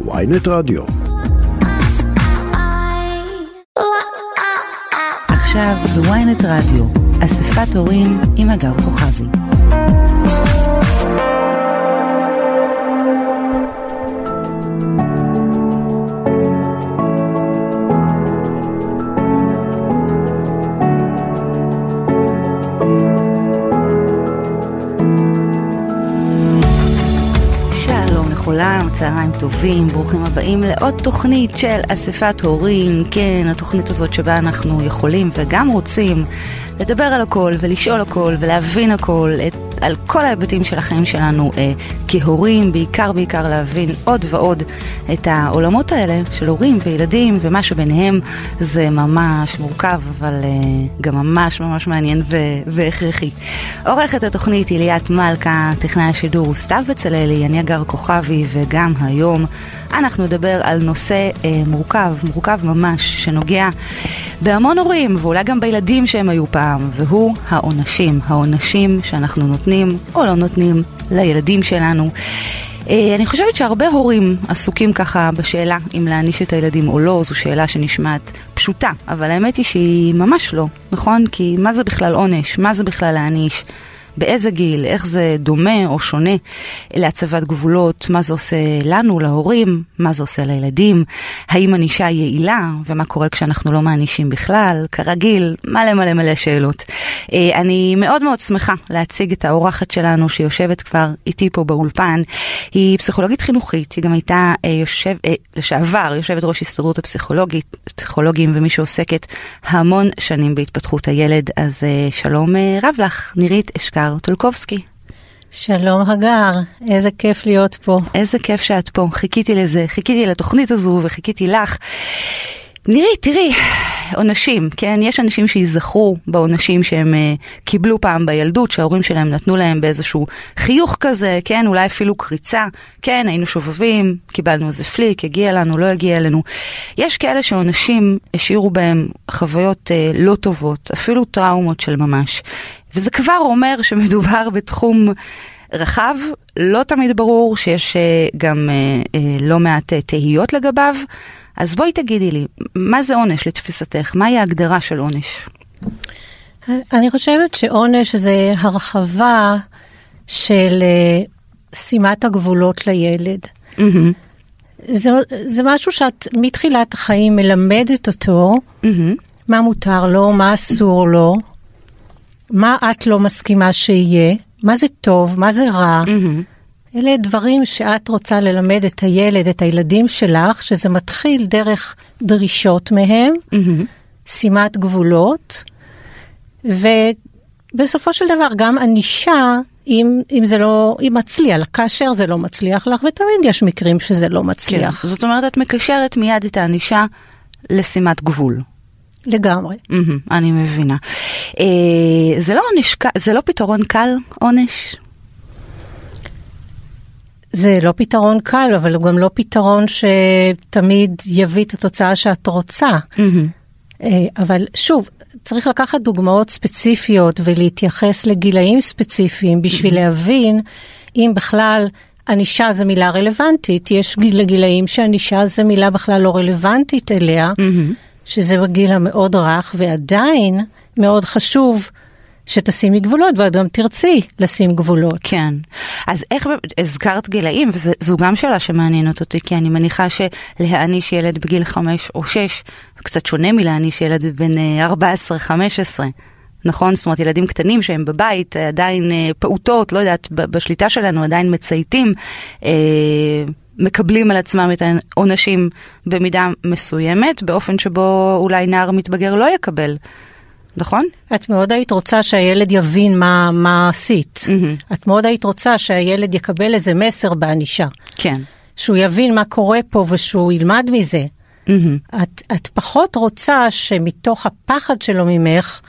ויינט רדיו. עכשיו בוויינט רדיו, אספת הורים עם הגר כוכבי. צהריים טובים, ברוכים הבאים לעוד תוכנית של אספת הורים. כן, התוכנית הזאת שבה אנחנו יכולים וגם רוצים לדבר על הכל ולשאול הכל ולהבין הכל, את, על כל ההיבטים של החיים שלנו אה, כהורים, בעיקר בעיקר להבין עוד ועוד את העולמות האלה של הורים וילדים ומה שביניהם זה ממש מורכב, אבל אה, גם ממש ממש מעניין ו- והכרחי. עורכת התוכנית היא ליאת מלכה, טכנאי השידור סתיו בצללי, אני אגר כוכבי, וגם היום אנחנו נדבר על נושא אה, מורכב, מורכב ממש, שנוגע בהמון הורים, ואולי גם בילדים שהם היו פעם, והוא העונשים, העונשים שאנחנו נותנים או לא נותנים לילדים שלנו. אה, אני חושבת שהרבה הורים עסוקים ככה בשאלה אם להעניש את הילדים או לא, זו שאלה שנשמעת פשוטה, אבל האמת היא שהיא ממש לא, נכון? כי מה זה בכלל עונש? מה זה בכלל להעניש? באיזה גיל, איך זה דומה או שונה להצבת גבולות, מה זה עושה לנו, להורים, מה זה עושה לילדים, האם ענישה יעילה, ומה קורה כשאנחנו לא מענישים בכלל, כרגיל, מלא מלא מלא שאלות. אה, אני מאוד מאוד שמחה להציג את האורחת שלנו שיושבת כבר איתי פה באולפן. היא פסיכולוגית חינוכית, היא גם הייתה אה, יושב, אה, לשעבר יושבת ראש הסתדרות הפסיכולוגית, פסיכולוגים ומי שעוסקת המון שנים בהתפתחות הילד, אז שלום רב לך, נירית אשכר. הגר טולקובסקי. שלום הגר, איזה כיף להיות פה. איזה כיף שאת פה, חיכיתי לזה, חיכיתי לתוכנית הזו וחיכיתי לך. נירי, תראי, עונשים, כן? יש אנשים שיזכרו בעונשים שהם uh, קיבלו פעם בילדות, שההורים שלהם נתנו להם באיזשהו חיוך כזה, כן? אולי אפילו קריצה, כן, היינו שובבים, קיבלנו איזה פליק, הגיע לנו, לא הגיע אלינו. יש כאלה שעונשים השאירו בהם חוויות uh, לא טובות, אפילו טראומות של ממש. וזה כבר אומר שמדובר בתחום רחב, לא תמיד ברור שיש uh, גם uh, uh, לא מעט תהיות לגביו. אז בואי תגידי לי, מה זה עונש לתפיסתך? מהי ההגדרה של עונש? אני חושבת שעונש זה הרחבה של שימת הגבולות לילד. Mm-hmm. זה, זה משהו שאת מתחילת החיים מלמדת אותו, mm-hmm. מה מותר לו, מה אסור לו, מה את לא מסכימה שיהיה, מה זה טוב, מה זה רע. Mm-hmm. אלה דברים שאת רוצה ללמד את הילד, את הילדים שלך, שזה מתחיל דרך דרישות מהם, mm-hmm. שימת גבולות, ובסופו של דבר גם ענישה אם, אם זה לא, אם מצליח, כאשר זה לא מצליח לך, ותמיד יש מקרים שזה לא מצליח. כן, זאת אומרת, את מקשרת מיד את הענישה לשימת גבול. לגמרי. Mm-hmm, אני מבינה. אה, זה לא עונש, זה לא פתרון קל, עונש? זה לא פתרון קל, אבל הוא גם לא פתרון שתמיד יביא את התוצאה שאת רוצה. Mm-hmm. אבל שוב, צריך לקחת דוגמאות ספציפיות ולהתייחס לגילאים ספציפיים בשביל mm-hmm. להבין אם בכלל ענישה זה מילה רלוונטית. יש גיל לגילאים שענישה זה מילה בכלל לא רלוונטית אליה, mm-hmm. שזה בגיל המאוד רך, ועדיין מאוד חשוב. שתשימי גבולות ואת גם תרצי לשים גבולות. כן. אז איך, הזכרת גילאים, וזו גם שאלה שמעניינת אותי, כי אני מניחה שלהעניש ילד בגיל 5 או 6, זה קצת שונה מלהעניש ילד בן 14-15. אה, נכון? זאת אומרת, ילדים קטנים שהם בבית, אה, עדיין אה, פעוטות, לא יודעת, בשליטה שלנו עדיין מצייתים, מקבלים על עצמם את העונשים במידה מסוימת, באופן שבו אולי נער מתבגר לא יקבל. נכון? את מאוד היית רוצה שהילד יבין מה, מה עשית. Mm-hmm. את מאוד היית רוצה שהילד יקבל איזה מסר בענישה. כן. שהוא יבין מה קורה פה ושהוא ילמד מזה. Mm-hmm. את, את פחות רוצה שמתוך הפחד שלו ממך,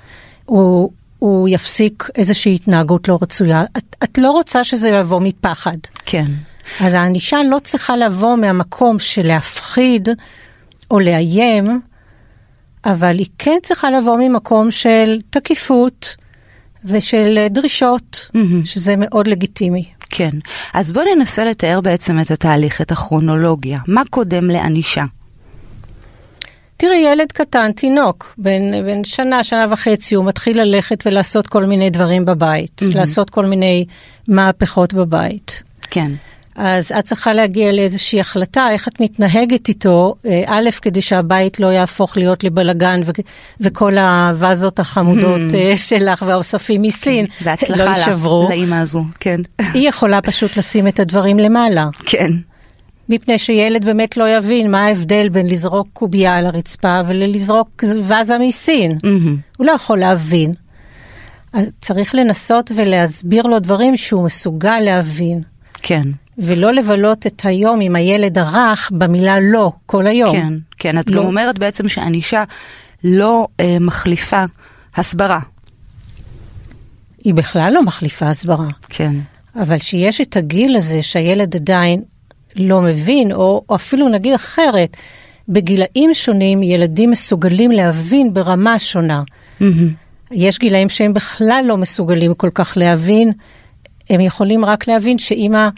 הוא, הוא יפסיק איזושהי התנהגות לא רצויה. את, את לא רוצה שזה יבוא מפחד. כן. אז הענישה לא צריכה לבוא מהמקום של להפחיד או לאיים, אבל היא כן צריכה לבוא ממקום של תקיפות ושל דרישות, mm-hmm. שזה מאוד לגיטימי. כן. אז בואו ננסה לתאר בעצם את התהליך, את הכרונולוגיה. מה קודם לענישה? תראי, ילד קטן, תינוק, בן, בן שנה, שנה וחצי, הוא מתחיל ללכת ולעשות כל מיני דברים בבית, mm-hmm. לעשות כל מיני מהפכות בבית. כן. אז את צריכה להגיע לאיזושהי החלטה איך את מתנהגת איתו, אה, א', כדי שהבית לא יהפוך להיות לבלגן ו- וכל הווזות החמודות mm. שלך והאוספים מסין כן. לא יישברו. לאימא הזו, כן. היא יכולה פשוט לשים את הדברים למעלה. כן. מפני שילד באמת לא יבין מה ההבדל בין לזרוק קובייה על הרצפה ולזרוק וזה מסין. Mm-hmm. הוא לא יכול להבין. צריך לנסות ולהסביר לו דברים שהוא מסוגל להבין. כן. ולא לבלות את היום עם הילד הרך במילה לא כל היום. כן, כן, את לא. גם אומרת בעצם שענישה לא אה, מחליפה הסברה. היא בכלל לא מחליפה הסברה. כן. אבל שיש את הגיל הזה שהילד עדיין לא מבין, או, או אפילו נגיד אחרת, בגילאים שונים ילדים מסוגלים להבין ברמה שונה. Mm-hmm. יש גילאים שהם בכלל לא מסוגלים כל כך להבין, הם יכולים רק להבין שאימא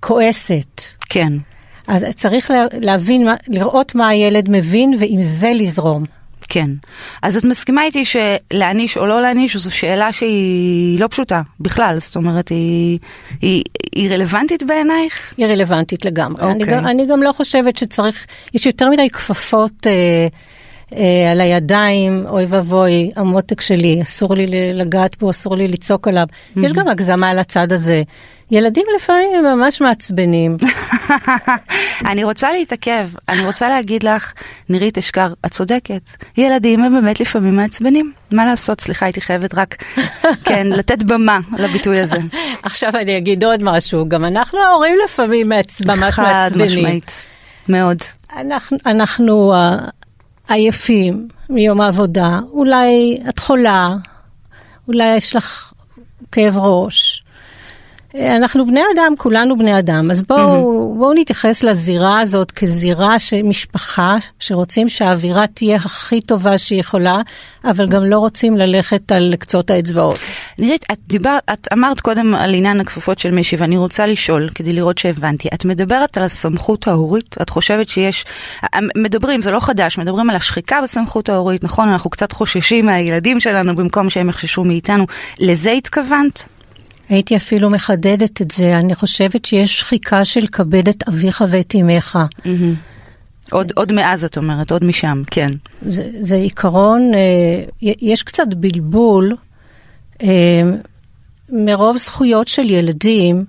כועסת. כן. אז צריך להבין, לראות מה הילד מבין ועם זה לזרום. כן. אז את מסכימה איתי שלהעניש או לא להעניש זו שאלה שהיא לא פשוטה בכלל, זאת אומרת, היא, היא, היא רלוונטית בעינייך? היא רלוונטית לגמרי. אוקיי. אני, גם, אני גם לא חושבת שצריך, יש יותר מדי כפפות אה, אה, על הידיים, אוי ואבוי, המותק שלי, אסור לי לגעת בו, אסור לי לצעוק עליו. Mm-hmm. יש גם הגזמה על הצד הזה. ילדים לפעמים הם ממש מעצבנים. אני רוצה להתעכב, אני רוצה להגיד לך, נירית אשכר, את צודקת. ילדים הם באמת לפעמים מעצבנים. מה לעשות, סליחה, הייתי חייבת רק, כן, לתת במה לביטוי הזה. עכשיו אני אגיד עוד משהו, גם אנחנו ההורים לפעמים ממש מעצבנים. חד משמעית, מאוד. אנחנו, אנחנו עייפים מיום העבודה, אולי את חולה, אולי יש לך כאב ראש. אנחנו בני אדם, כולנו בני אדם, אז בואו mm-hmm. בוא נתייחס לזירה הזאת כזירה של משפחה, שרוצים שהאווירה תהיה הכי טובה שיכולה, אבל גם לא רוצים ללכת על קצות האצבעות. נירית, את, דיבר, את אמרת קודם על עניין הכפפות של מישהי, ואני רוצה לשאול, כדי לראות שהבנתי, את מדברת על הסמכות ההורית? את חושבת שיש, מדברים, זה לא חדש, מדברים על השחיקה בסמכות ההורית, נכון? אנחנו קצת חוששים מהילדים שלנו במקום שהם יחששו מאיתנו. לזה התכוונת? הייתי אפילו מחדדת את זה, אני חושבת שיש שחיקה של כבד את אביך ואת אמך. Mm-hmm. עוד, עוד מאז את אומרת, עוד משם, כן. זה, זה עיקרון, אה, יש קצת בלבול אה, מרוב זכויות של ילדים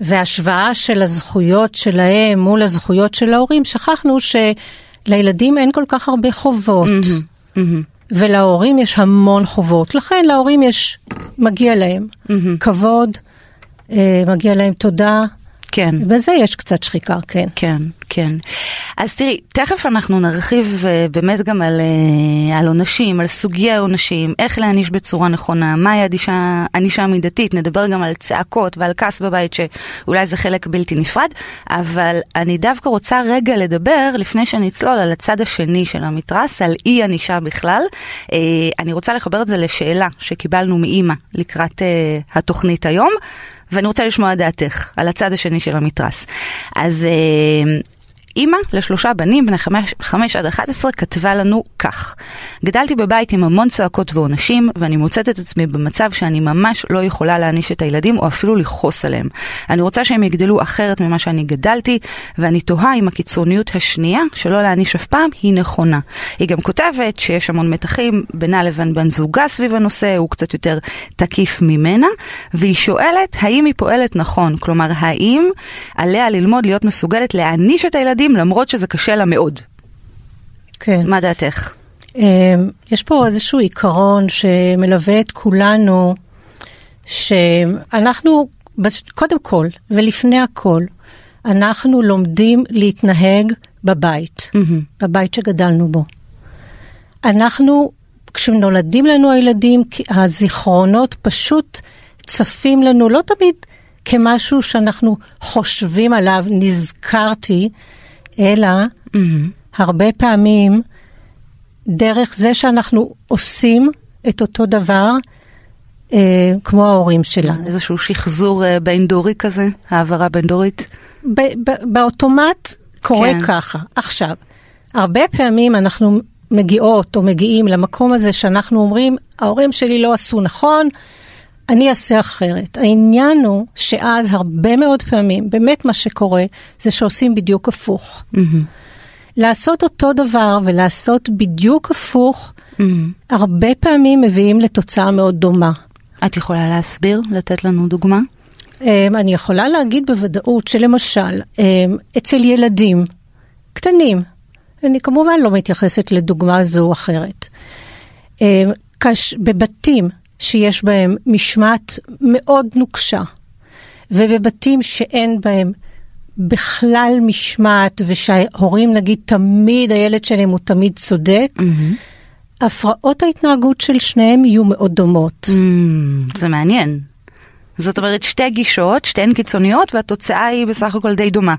והשוואה של הזכויות שלהם מול הזכויות של ההורים, שכחנו שלילדים אין כל כך הרבה חובות. Mm-hmm, mm-hmm. ולהורים יש המון חובות, לכן להורים יש, מגיע להם mm-hmm. כבוד, אה, מגיע להם תודה. כן. בזה יש קצת שחיקה, כן. כן, כן. אז תראי, תכף אנחנו נרחיב uh, באמת גם על, uh, על עונשים, על סוגי העונשים, איך להעניש בצורה נכונה, מהי ענישה המידתית, נדבר גם על צעקות ועל כעס בבית, שאולי זה חלק בלתי נפרד, אבל אני דווקא רוצה רגע לדבר, לפני שנצלול, על הצד השני של המתרס, על אי ענישה בכלל. Uh, אני רוצה לחבר את זה לשאלה שקיבלנו מאימא לקראת uh, התוכנית היום. ואני רוצה לשמוע דעתך על הצד השני של המתרס. אז אה, אימא לשלושה בנים בני חמש, חמש עד אחת עשרה כתבה לנו כך: גדלתי בבית עם המון צעקות ועונשים, ואני מוצאת את עצמי במצב שאני ממש לא יכולה להעניש את הילדים או אפילו לכעוס עליהם. אני רוצה שהם יגדלו אחרת ממה שאני גדלתי, ואני תוהה אם הקיצוניות השנייה, שלא להעניש אף פעם, היא נכונה. היא גם כותבת שיש המון מתחים בינה לבין בן זוגה סביב הנושא, הוא קצת יותר תקיף ממנה, והיא שואלת האם היא פועלת נכון, כלומר האם עליה ללמוד להיות מסוגלת להעניש את הילדים ילדים, למרות שזה קשה לה מאוד. כן. מה דעתך? אמ, יש פה איזשהו עיקרון שמלווה את כולנו, שאנחנו, קודם כל ולפני הכל, אנחנו לומדים להתנהג בבית, mm-hmm. בבית שגדלנו בו. אנחנו, כשנולדים לנו הילדים, הזיכרונות פשוט צפים לנו, לא תמיד כמשהו שאנחנו חושבים עליו, נזכרתי, אלא mm-hmm. הרבה פעמים דרך זה שאנחנו עושים את אותו דבר, אה, כמו ההורים שלנו. איזשהו שחזור אה, בין דורי כזה, העברה בין דורית? ב- ב- באוטומט קורה כן. ככה. עכשיו, הרבה פעמים אנחנו מגיעות או מגיעים למקום הזה שאנחנו אומרים, ההורים שלי לא עשו נכון, אני אעשה אחרת. העניין הוא שאז הרבה מאוד פעמים, באמת מה שקורה, זה שעושים בדיוק הפוך. לעשות אותו דבר ולעשות בדיוק הפוך, הרבה פעמים מביאים לתוצאה מאוד דומה. את יכולה להסביר, לתת לנו דוגמה? אמ, אני יכולה להגיד בוודאות שלמשל, אמ, אצל ילדים קטנים, אני כמובן לא מתייחסת לדוגמה זו או אחרת, אמ, כש, בבתים שיש בהם משמעת מאוד נוקשה, ובבתים שאין בהם בכלל משמעת, ושההורים נגיד תמיד, הילד שלהם הוא תמיד צודק, הפרעות ההתנהגות של שניהם יהיו מאוד דומות. Mm, זה מעניין. זאת אומרת, שתי גישות, שתיהן קיצוניות, והתוצאה היא בסך הכל די דומה.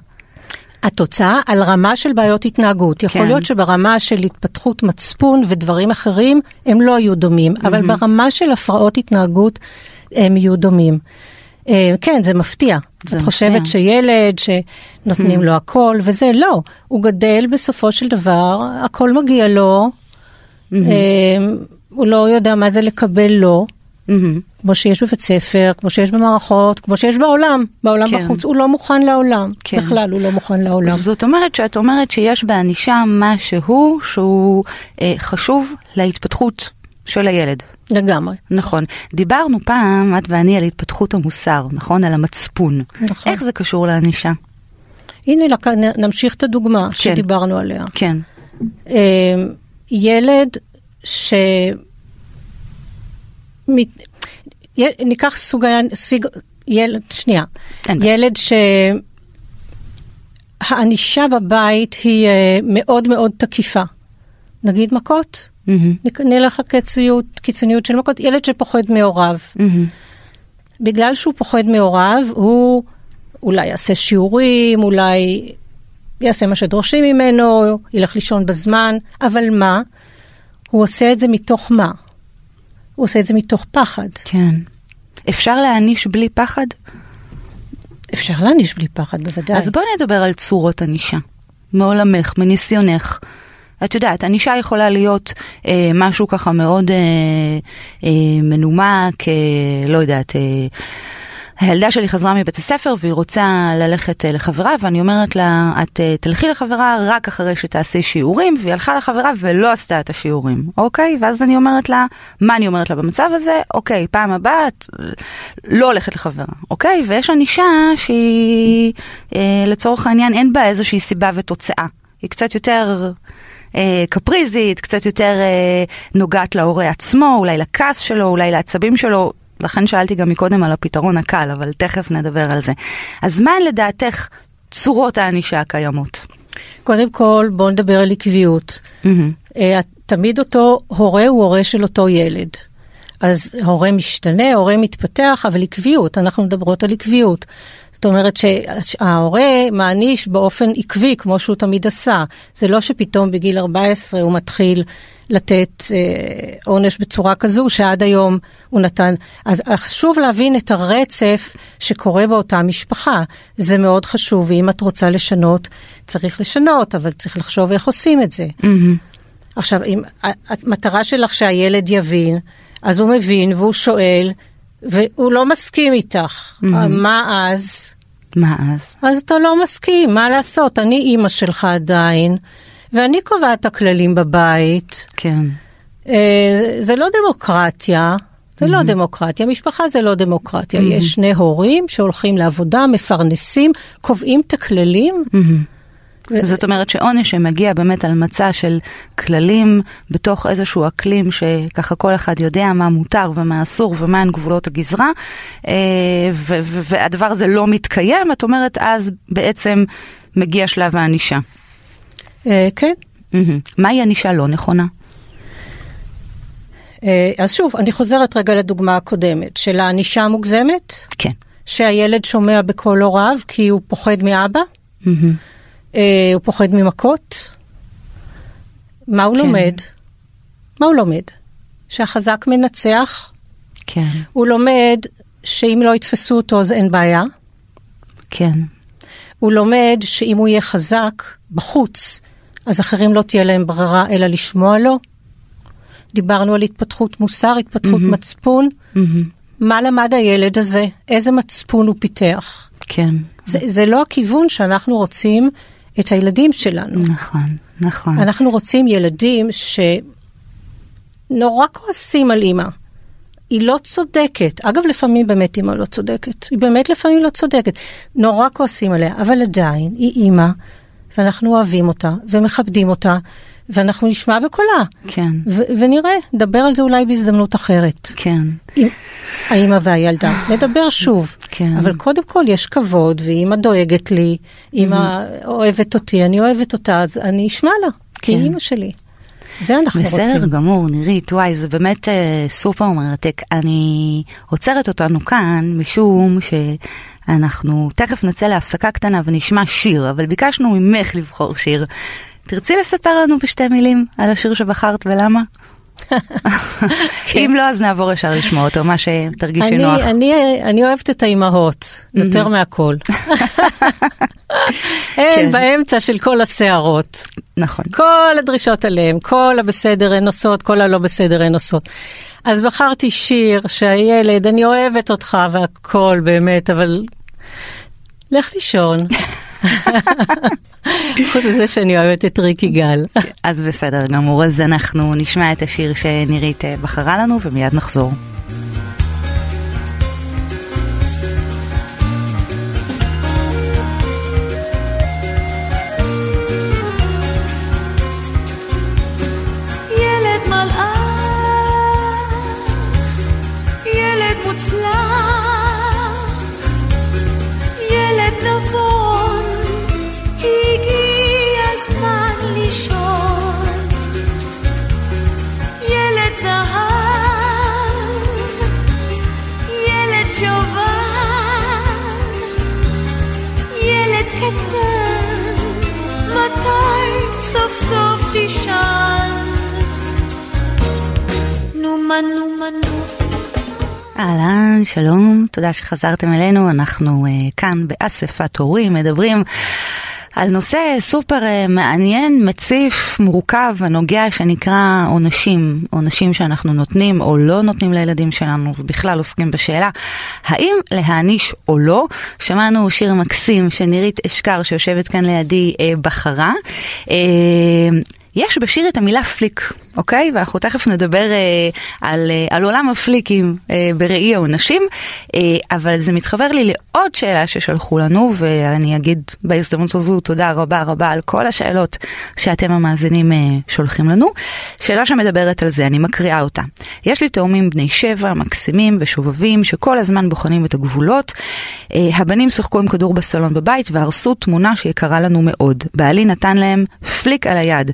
התוצאה על רמה של בעיות התנהגות. יכול כן. להיות שברמה של התפתחות מצפון ודברים אחרים הם לא יהיו דומים, אבל ברמה של הפרעות התנהגות הם יהיו דומים. אה, כן, זה מפתיע. זה את חושבת מפתיע. שילד שנותנים לו הכל וזה, לא. הוא גדל בסופו של דבר, הכל מגיע לו, אה, הוא לא יודע מה זה לקבל לא. מהמם. כמו שיש בבית ספר, כמו שיש במערכות, כמו שיש בעולם, בעולם כן. בחוץ, הוא לא מוכן לעולם, כן. בכלל הוא לא מוכן לעולם. זאת אומרת שאת אומרת שיש בענישה משהו שהוא אה, חשוב להתפתחות של הילד. לגמרי. נכון. דיברנו פעם, את ואני, על התפתחות המוסר, נכון? על המצפון. נכון. איך זה קשור לענישה? הנה, לק- נמשיך את הדוגמה כן. שדיברנו עליה. כן. אה, ילד ש... ניקח סוג... סוג... ילד, שנייה. ילד שהענישה בבית היא אה, מאוד מאוד תקיפה. נגיד מכות. נק- נלך לקיצוניות קיצוניות של מכות, ילד שפוחד מהוריו. מהמם. בגלל שהוא פוחד מהוריו, הוא אולי יעשה שיעורים, אולי יעשה מה שדורשים ממנו, ילך לישון בזמן, אבל מה? הוא עושה את זה מתוך מה? הוא עושה את זה מתוך פחד. כן. אפשר להעניש בלי פחד? אפשר להעניש בלי פחד, בוודאי. אז בואי נדבר על צורות ענישה. מעולמך, מניסיונך. את יודעת, ענישה יכולה להיות אה, משהו ככה מאוד אה, אה, מנומק, אה, לא יודעת, אה, הילדה שלי חזרה מבית הספר והיא רוצה ללכת אה, לחברה ואני אומרת לה, את אה, תלכי לחברה רק אחרי שתעשי שיעורים והיא הלכה לחברה ולא עשתה את השיעורים, אוקיי? ואז אני אומרת לה, מה אני אומרת לה במצב הזה? אוקיי, פעם הבאה את אה, לא הולכת לחברה, אוקיי? ויש ענישה שהיא לצורך העניין אין בה איזושהי סיבה ותוצאה, היא קצת יותר... קפריזית, קצת יותר נוגעת להורה עצמו, אולי לכעס שלו, אולי לעצבים שלו. לכן שאלתי גם מקודם על הפתרון הקל, אבל תכף נדבר על זה. אז מהן לדעתך צורות הענישה הקיימות? קודם כל, בואו נדבר על עקביות. אה, תמיד אותו הורה הוא הורה של אותו ילד. אז הורה משתנה, הורה מתפתח, אבל עקביות, אנחנו מדברות על עקביות. זאת אומרת שההורה מעניש באופן עקבי, כמו שהוא תמיד עשה. זה לא שפתאום בגיל 14 הוא מתחיל לתת אה, עונש בצורה כזו שעד היום הוא נתן. אז חשוב להבין את הרצף שקורה באותה משפחה. זה מאוד חשוב, ואם את רוצה לשנות, צריך לשנות, אבל צריך לחשוב איך עושים את זה. מהמם. עכשיו, אם המטרה שלך שהילד יבין, אז הוא מבין והוא שואל, והוא לא מסכים איתך. מה אז? מה אז? אז אתה לא מסכים, מה לעשות? אני אימא שלך עדיין, ואני קובעת את הכללים בבית. כן. אה, זה לא דמוקרטיה. זה לא דמוקרטיה, משפחה זה לא דמוקרטיה. יש שני הורים שהולכים לעבודה, מפרנסים, קובעים את הכללים. מהמם. ו- זאת אומרת שעונש שמגיע באמת על מצע של כללים בתוך איזשהו אקלים שככה כל אחד יודע מה מותר ומה אסור ומהן גבולות הגזרה אה, ו- ו- והדבר הזה לא מתקיים, את אומרת אז בעצם מגיע שלב הענישה. אה, כן. מהי ענישה לא נכונה? אה, אז שוב, אני חוזרת רגע לדוגמה הקודמת של הענישה המוגזמת, כן. שהילד שומע בקול הוריו כי הוא פוחד מאבא, מהמם. אה, הוא פוחד ממכות. מה הוא כן. לומד? מה הוא לומד? שהחזק מנצח, כן, הוא לומד שאם לא יתפסו אותו אז אין בעיה. כן, הוא לומד שאם הוא יהיה חזק בחוץ, אז אחרים לא תהיה להם ברירה אלא לשמוע לו. דיברנו על התפתחות מוסר, התפתחות מהמם. מצפון. מהמם. מה למד הילד הזה? איזה מצפון הוא פיתח? כן, זה, זה לא הכיוון שאנחנו רוצים את הילדים שלנו. נכון, נכון. אנחנו רוצים ילדים שנורא כועסים על אימא. היא לא צודקת. אגב, לפעמים באמת אימא לא צודקת. היא באמת לפעמים לא צודקת. נורא כועסים עליה, אבל עדיין היא אימא, ואנחנו אוהבים אותה, ומכבדים אותה, ואנחנו נשמע בקולה. כן, ו- ונראה, נדבר על זה אולי בהזדמנות אחרת. כן, עם האימא והילדה. נדבר שוב. כן. אבל קודם כל יש כבוד, ואימא דואגת לי, אימא אוהבת אותי, אני אוהבת אותה, אז אני אשמע לה, כי היא כן. אימא שלי. זה אנחנו בסדר רוצים. גמור, נירית, וואי, זה באמת אה, סופר מרתק. אני עוצרת אותנו כאן משום שאנחנו תכף נצא להפסקה קטנה ונשמע שיר, אבל ביקשנו ממך לבחור שיר. תרצי לספר לנו בשתי מילים על השיר שבחרת ולמה? אם לא, אז נעבור ישר לשמוע אותו, מה שתרגישי נוח. אני, אני אוהבת את האימהות, יותר מהכל. כן. הן באמצע של כל הסערות. נכון. כל הדרישות עליהם, כל הבסדר הן עושות, כל הלא בסדר הן עושות. אז בחרתי שיר שהילד, אני אוהבת אותך והכל באמת, אבל לך לישון. חוץ מזה שאני אוהבת את ריק יגאל. אז בסדר גמור, אז אנחנו נשמע את השיר שנירית בחרה לנו ומיד נחזור. אהלן, שלום, תודה שחזרתם אלינו, אנחנו uh, כאן באספת הורים מדברים על נושא סופר uh, מעניין, מציף, מורכב, הנוגע שנקרא עונשים, עונשים שאנחנו נותנים או לא נותנים לילדים שלנו, ובכלל עוסקים בשאלה האם להעניש או לא. שמענו שיר מקסים שנירית אשכר שיושבת כאן לידי uh, בחרה. Uh, יש בשיר את המילה פליק, אוקיי? ואנחנו תכף נדבר אה, על, אה, על עולם הפליקים אה, בראי העונשים, אה, אבל זה מתחבר לי לעוד שאלה ששלחו לנו, ואני אגיד בהזדמנות הזו תודה רבה רבה על כל השאלות שאתם המאזינים אה, שולחים לנו. שאלה שמדברת על זה, אני מקריאה אותה. יש לי תאומים בני שבע, מקסימים ושובבים, שכל הזמן בוחנים את הגבולות. אה, הבנים שיחקו עם כדור בסלון בבית והרסו תמונה שיקרה לנו מאוד. בעלי נתן להם פליק על היד.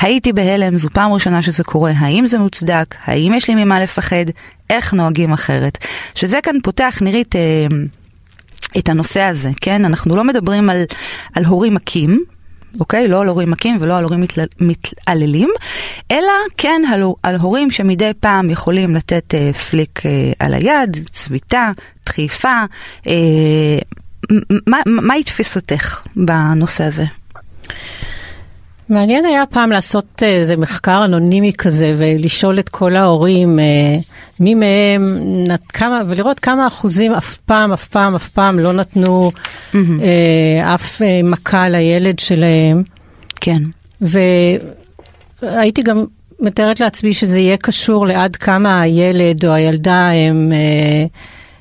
הייתי בהלם, זו פעם ראשונה שזה קורה, האם זה מוצדק? האם יש לי ממה לפחד? איך נוהגים אחרת? שזה כאן פותח, נירית, אה, את הנושא הזה, כן? אנחנו לא מדברים על, על הורים מכים, אוקיי? לא על הורים מכים ולא על הורים מתל... מתעללים, אלא כן על, על הורים שמדי פעם יכולים לתת אה, פליק אה, על היד, צביטה, דחיפה. אה, מה, מהי תפיסתך בנושא הזה? מעניין היה פעם לעשות אה, איזה מחקר אנונימי כזה ולשאול את כל ההורים אה, מי מהם, כמה, ולראות כמה אחוזים אף פעם, אף פעם, אף פעם לא נתנו אה, אף אה, מכה לילד שלהם. כן. והייתי גם מתארת לעצמי שזה יהיה קשור לעד כמה הילד או הילדה הם אה,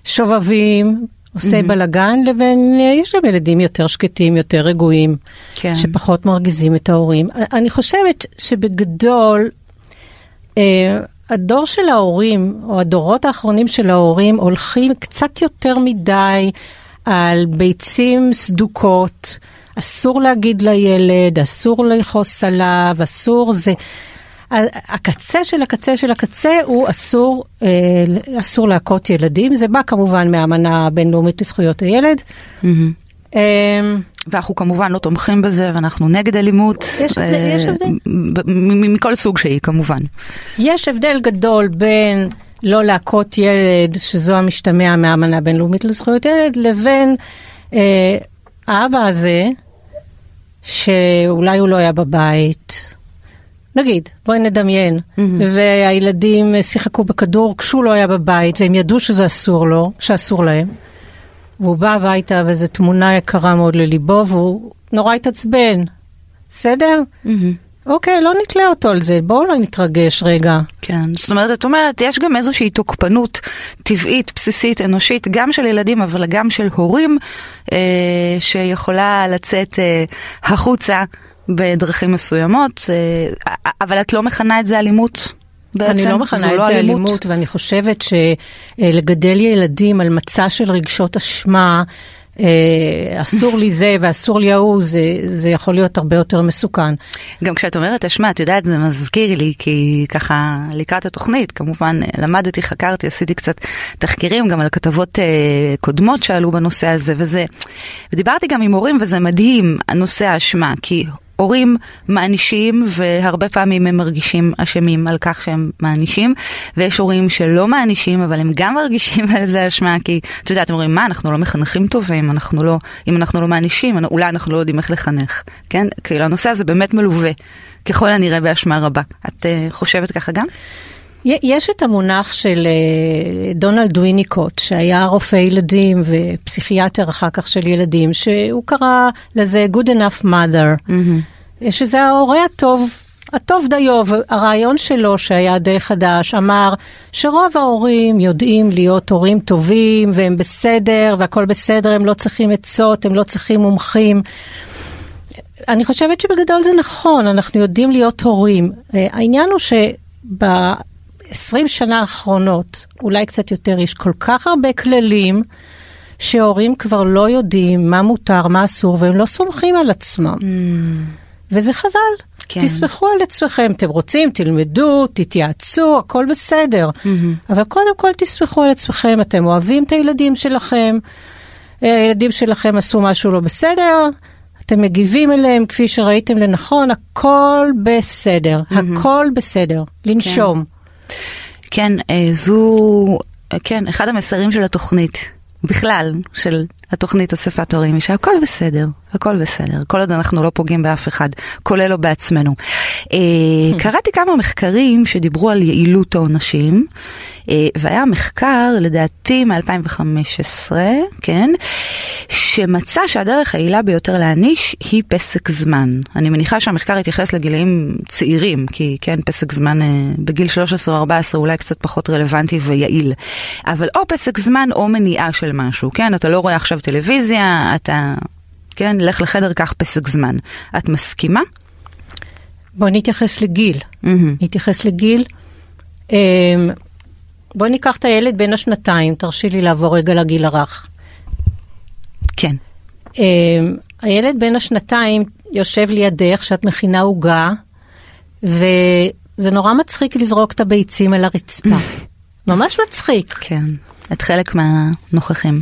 שובבים, עושה mm-hmm. בלאגן, לבין, אה, יש גם ילדים יותר שקטים, יותר רגועים, כן. שפחות מרגיזים את ההורים. אני חושבת שבגדול, אה, הדור של ההורים, או הדורות האחרונים של ההורים, הולכים קצת יותר מדי על ביצים סדוקות. אסור להגיד לילד, אסור לכעוס עליו, אסור זה. הקצה של הקצה של הקצה הוא אסור, אה, אסור להכות ילדים, זה בא כמובן מהאמנה הבינלאומית לזכויות הילד. Mm-hmm. ואנחנו כמובן לא תומכים בזה ואנחנו נגד אלימות, יש הבדל, יש הבדל. מכל סוג שהיא כמובן. יש הבדל גדול בין לא להכות ילד, שזו המשתמע מהאמנה הבינלאומית לזכויות ילד, לבין אה, האבא הזה, שאולי הוא לא היה בבית. נגיד, בואי נדמיין, mm-hmm. והילדים שיחקו בכדור כשהוא לא היה בבית, והם ידעו שזה אסור לו, שאסור להם. והוא בא הביתה וזו תמונה יקרה מאוד לליבו, והוא נורא התעצבן. בסדר? Mm-hmm. אוקיי, לא נתלה אותו על זה, בואו לא נתרגש רגע. כן, זאת אומרת, את אומרת, יש גם איזושהי תוקפנות טבעית, בסיסית, אנושית, גם של ילדים, אבל גם של הורים, אה, שיכולה לצאת אה, החוצה בדרכים מסוימות, אה, אבל את לא מכנה את זה אלימות? בעצם, אני לא מכנה את לא זה אלימות. אלימות, ואני חושבת שלגדל ילדים על מצע של רגשות אשמה, אה, אסור לי זה ואסור לי ההוא, זה, זה יכול להיות הרבה יותר מסוכן. גם כשאת אומרת אשמה, את יודעת, זה מזכיר לי, כי ככה לקראת התוכנית, כמובן למדתי, חקרתי, עשיתי קצת תחקירים גם על כתבות אה, קודמות שעלו בנושא הזה, וזה, ודיברתי גם עם הורים, וזה מדהים, הנושא האשמה, כי הורים מענישים, והרבה פעמים הם מרגישים אשמים על כך שהם מענישים, ויש הורים שלא מענישים, אבל הם גם מרגישים על זה אשמה, כי את יודעת, הם אומרים, מה, אנחנו לא מחנכים טובים, אנחנו לא, אם אנחנו לא מענישים, אולי אנחנו לא יודעים איך לחנך, כן? כאילו, הנושא הזה באמת מלווה, ככל הנראה באשמה רבה. את uh, חושבת ככה גם? יש את המונח של uh, דונלד וויניקוט, שהיה רופא ילדים ופסיכיאטר אחר כך של ילדים, שהוא קרא לזה Good enough mother, mm-hmm. שזה ההורה הטוב, הטוב דיו, הרעיון שלו שהיה די חדש אמר שרוב ההורים יודעים להיות הורים טובים והם בסדר והכל בסדר, הם לא צריכים עצות, הם לא צריכים מומחים. אני חושבת שבגדול זה נכון, אנחנו יודעים להיות הורים. אה, העניין הוא שב... 20 שנה האחרונות, אולי קצת יותר, יש כל כך הרבה כללים שהורים כבר לא יודעים מה מותר, מה אסור, והם לא סומכים על עצמם. Mm. וזה חבל. כן. תסמכו על עצמכם, אתם רוצים, תלמדו, תתייעצו, הכל בסדר. Mm-hmm. אבל קודם כל תסמכו על עצמכם, אתם אוהבים את הילדים שלכם, אה, הילדים שלכם עשו משהו לא בסדר, אתם מגיבים אליהם כפי שראיתם לנכון, הכל בסדר, mm-hmm. הכל בסדר, לנשום. כן. אה, זו, אה, כן, אחד המסרים של התוכנית, בכלל, של התוכנית אספת הורים, שהכל בסדר, הכל בסדר, כל עוד אנחנו לא פוגעים באף אחד, כולל לא בעצמנו. אה. קראתי כמה מחקרים שדיברו על יעילות העונשים, והיה מחקר, לדעתי מ-2015, כן, שמצא שהדרך היעילה ביותר להעניש היא פסק זמן. אני מניחה שהמחקר יתייחס לגילאים צעירים, כי כן, פסק זמן אה, בגיל 13 או 14 אולי קצת פחות רלוונטי ויעיל. אבל או פסק זמן או מניעה של משהו, כן? אתה לא רואה עכשיו טלוויזיה, אתה, כן, לך לחדר, קח פסק זמן. את מסכימה? בוא נתייחס לגיל. Mm-hmm. נתייחס לגיל. אמ, בוא ניקח את הילד בין השנתיים, תרשי לי לעבור רגע לגיל הרך. כן. Uh, הילד בן השנתיים יושב לידך שאת מכינה עוגה, וזה נורא מצחיק לזרוק את הביצים על הרצפה. ממש מצחיק. כן, את חלק מהנוכחים.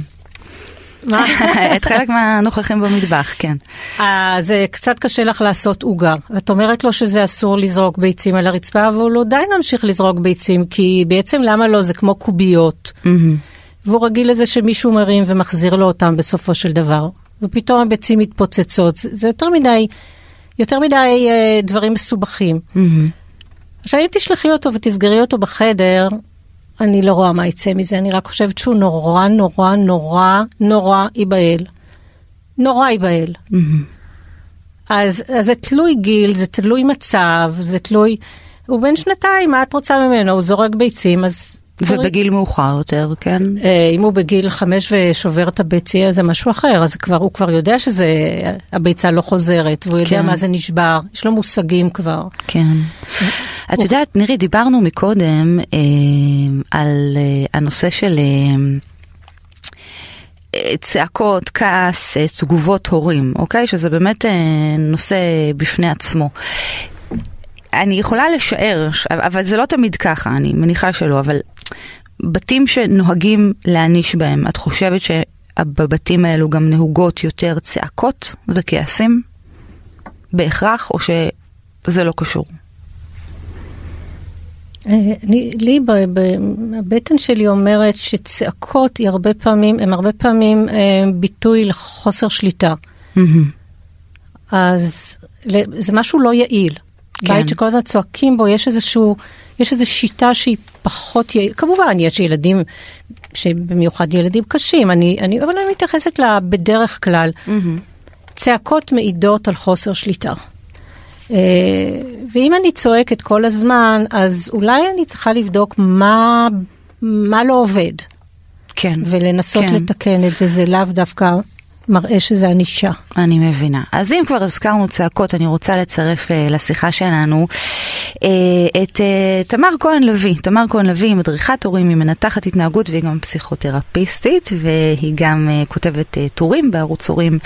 את חלק מהנוכחים במטבח, כן. Uh, זה קצת קשה לך לעשות עוגה. את אומרת לו שזה אסור לזרוק ביצים על הרצפה, אבל הוא עדיין ממשיך לזרוק ביצים, כי בעצם למה לא? זה כמו קוביות. והוא רגיל לזה שמישהו מרים ומחזיר לו אותם בסופו של דבר. ופתאום הביצים מתפוצצות, זה, יותר מדי, יותר מדי אה, דברים מסובכים. עכשיו אם תשלחי אותו ותסגרי אותו בחדר, אני לא רואה מה יצא מזה, אני רק חושבת שהוא נורא נורא נורא נורא ייבהל. נורא ייבהל. Mm-hmm. אז, אז זה תלוי גיל, זה תלוי מצב, זה תלוי... הוא בן שנתיים, מה את רוצה ממנו? הוא זורק ביצים, אז ובגיל מאוחר יותר, כן? אה, אם הוא בגיל חמש ושובר את הביציה זה משהו אחר, אז כבר, הוא כבר יודע שזה, הביצה לא חוזרת, והוא יודע כן. מה זה נשבר, יש לו מושגים כבר. כן. את יודעת, נירי, דיברנו מקודם אה, על אה, הנושא של... אה, צעקות, כעס, אה, תגובות הורים, אוקיי? שזה באמת אה, נושא בפני עצמו. אני יכולה לשער, אבל זה לא תמיד ככה, אני מניחה שלא, אבל בתים שנוהגים להעניש בהם, את חושבת שבבתים האלו גם נהוגות יותר צעקות וכעסים? בהכרח, או שזה לא קשור? אה, לי, לי הבטן שלי אומרת שצעקות היא הרבה פעמים, הם הרבה פעמים אה, ביטוי לחוסר שליטה. אז זה משהו לא יעיל. כן. בית שכל הזמן צועקים בו, יש איזשהו, יש איזו שיטה שהיא פחות. כמובן, יש ילדים, שבמיוחד ילדים קשים, אני, אני, אבל אני מתייחסת לה בדרך כלל. צעקות מעידות על חוסר שליטה. אה, ואם אני צועקת כל הזמן, אז אולי אני צריכה לבדוק מה, מה לא עובד. כן. ולנסות כן. לתקן את זה, זה לאו דווקא מראה שזה ענישה. אני מבינה. אז אם כבר הזכרנו צעקות, אני רוצה לצרף uh, לשיחה שלנו uh, את uh, תמר כהן לוי. תמר כהן לוי היא מדריכת הורים, היא מנתחת התנהגות והיא גם פסיכותרפיסטית, והיא גם uh, כותבת uh, טורים בערוץ הורים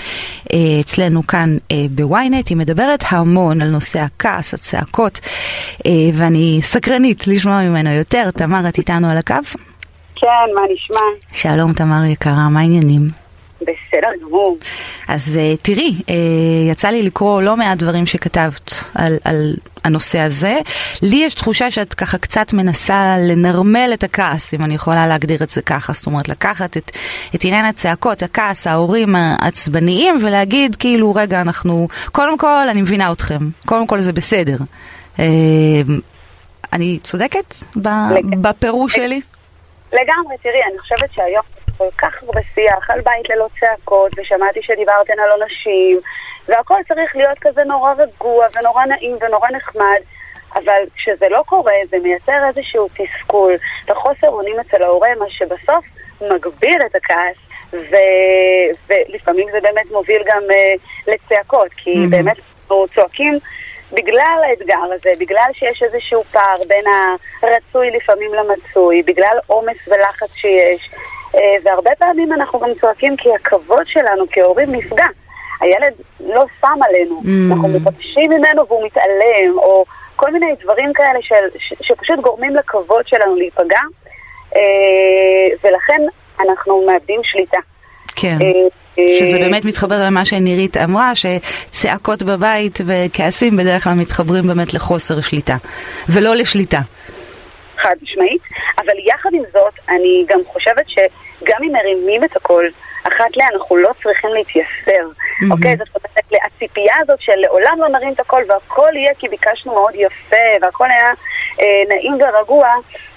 uh, אצלנו כאן uh, ב ynet. היא מדברת המון על נושא הכעס, הצעקות, uh, ואני סקרנית לשמוע ממנה יותר. תמר, את איתנו על הקו? כן, מה נשמע? שלום תמר יקרה, מה העניינים? בסדר גמור. אז uh, תראי, uh, יצא לי לקרוא לא מעט דברים שכתבת על, על הנושא הזה. לי יש תחושה שאת ככה קצת מנסה לנרמל את הכעס, אם אני יכולה להגדיר את זה ככה. זאת אומרת, לקחת את, את עניין הצעקות, הכעס, ההורים העצבניים, ולהגיד כאילו, רגע, אנחנו, קודם כל, אני מבינה אתכם. קודם כל זה בסדר. Uh, אני צודקת בפירוש שלי? לגמרי, תראי, אני חושבת שהיום כל כך הרבה שיח על בית ללא צעקות, ושמעתי שדיברתן על עונשים, והכל צריך להיות כזה נורא רגוע ונורא נעים ונורא נחמד. אבל כשזה לא קורה, זה מייצר איזשהו תסכול וחוסר אונים אצל ההורה, מה שבסוף מגביר את הכעס, ו... ולפעמים זה באמת מוביל גם uh, לצעקות, כי mm-hmm. באמת אנחנו צועקים בגלל האתגר הזה, בגלל שיש איזשהו פער בין הרצוי לפעמים למצוי, בגלל עומס ולחץ שיש, והרבה פעמים אנחנו גם צועקים כי הכבוד שלנו כהורים נפגע. הילד לא שם עלינו, mm. אנחנו מבקשים ממנו והוא מתעלם, או כל מיני דברים כאלה של, ש, שפשוט גורמים לכבוד שלנו להיפגע, אה, ולכן אנחנו מאבדים שליטה. כן. אה, שזה באמת מתחבר למה שנירית אמרה, שצעקות בבית וכעסים בדרך כלל מתחברים באמת לחוסר שליטה, ולא לשליטה. חד משמעית, אבל יחד עם זאת, אני גם חושבת שגם אם מרימים את הכל, אחת ל... אנחנו לא צריכים להתייסר, mm-hmm. אוקיי? זאת אומרת, הציפייה הזאת של לעולם לא נרים את הכל והכל יהיה כי ביקשנו מאוד יפה והכל היה אה, נעים ורגוע,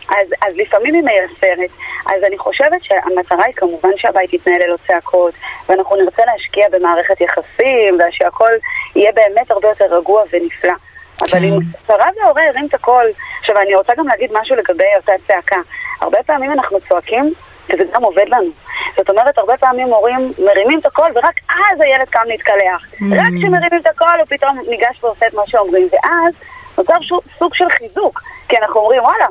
אז, אז לפעמים היא מייסרת. אז אני חושבת שהמטרה היא כמובן שהבית יתנהל ללא צעקות, ואנחנו נרצה להשקיע במערכת יחסים, ושהכל יהיה באמת הרבה יותר רגוע ונפלא. אבל אם שרה וההורה הרים את הקול, עכשיו אני רוצה גם להגיד משהו לגבי אותה צעקה. הרבה פעמים אנחנו צועקים, וזה גם עובד לנו. זאת אומרת, הרבה פעמים הורים מרימים את הקול, ורק אז הילד קם להתקלח. Mm. רק כשמרימים את הקול הוא פתאום ניגש ועושה את מה שאומרים, ואז נוצר סוג של חיזוק, כי אנחנו אומרים, וואלה,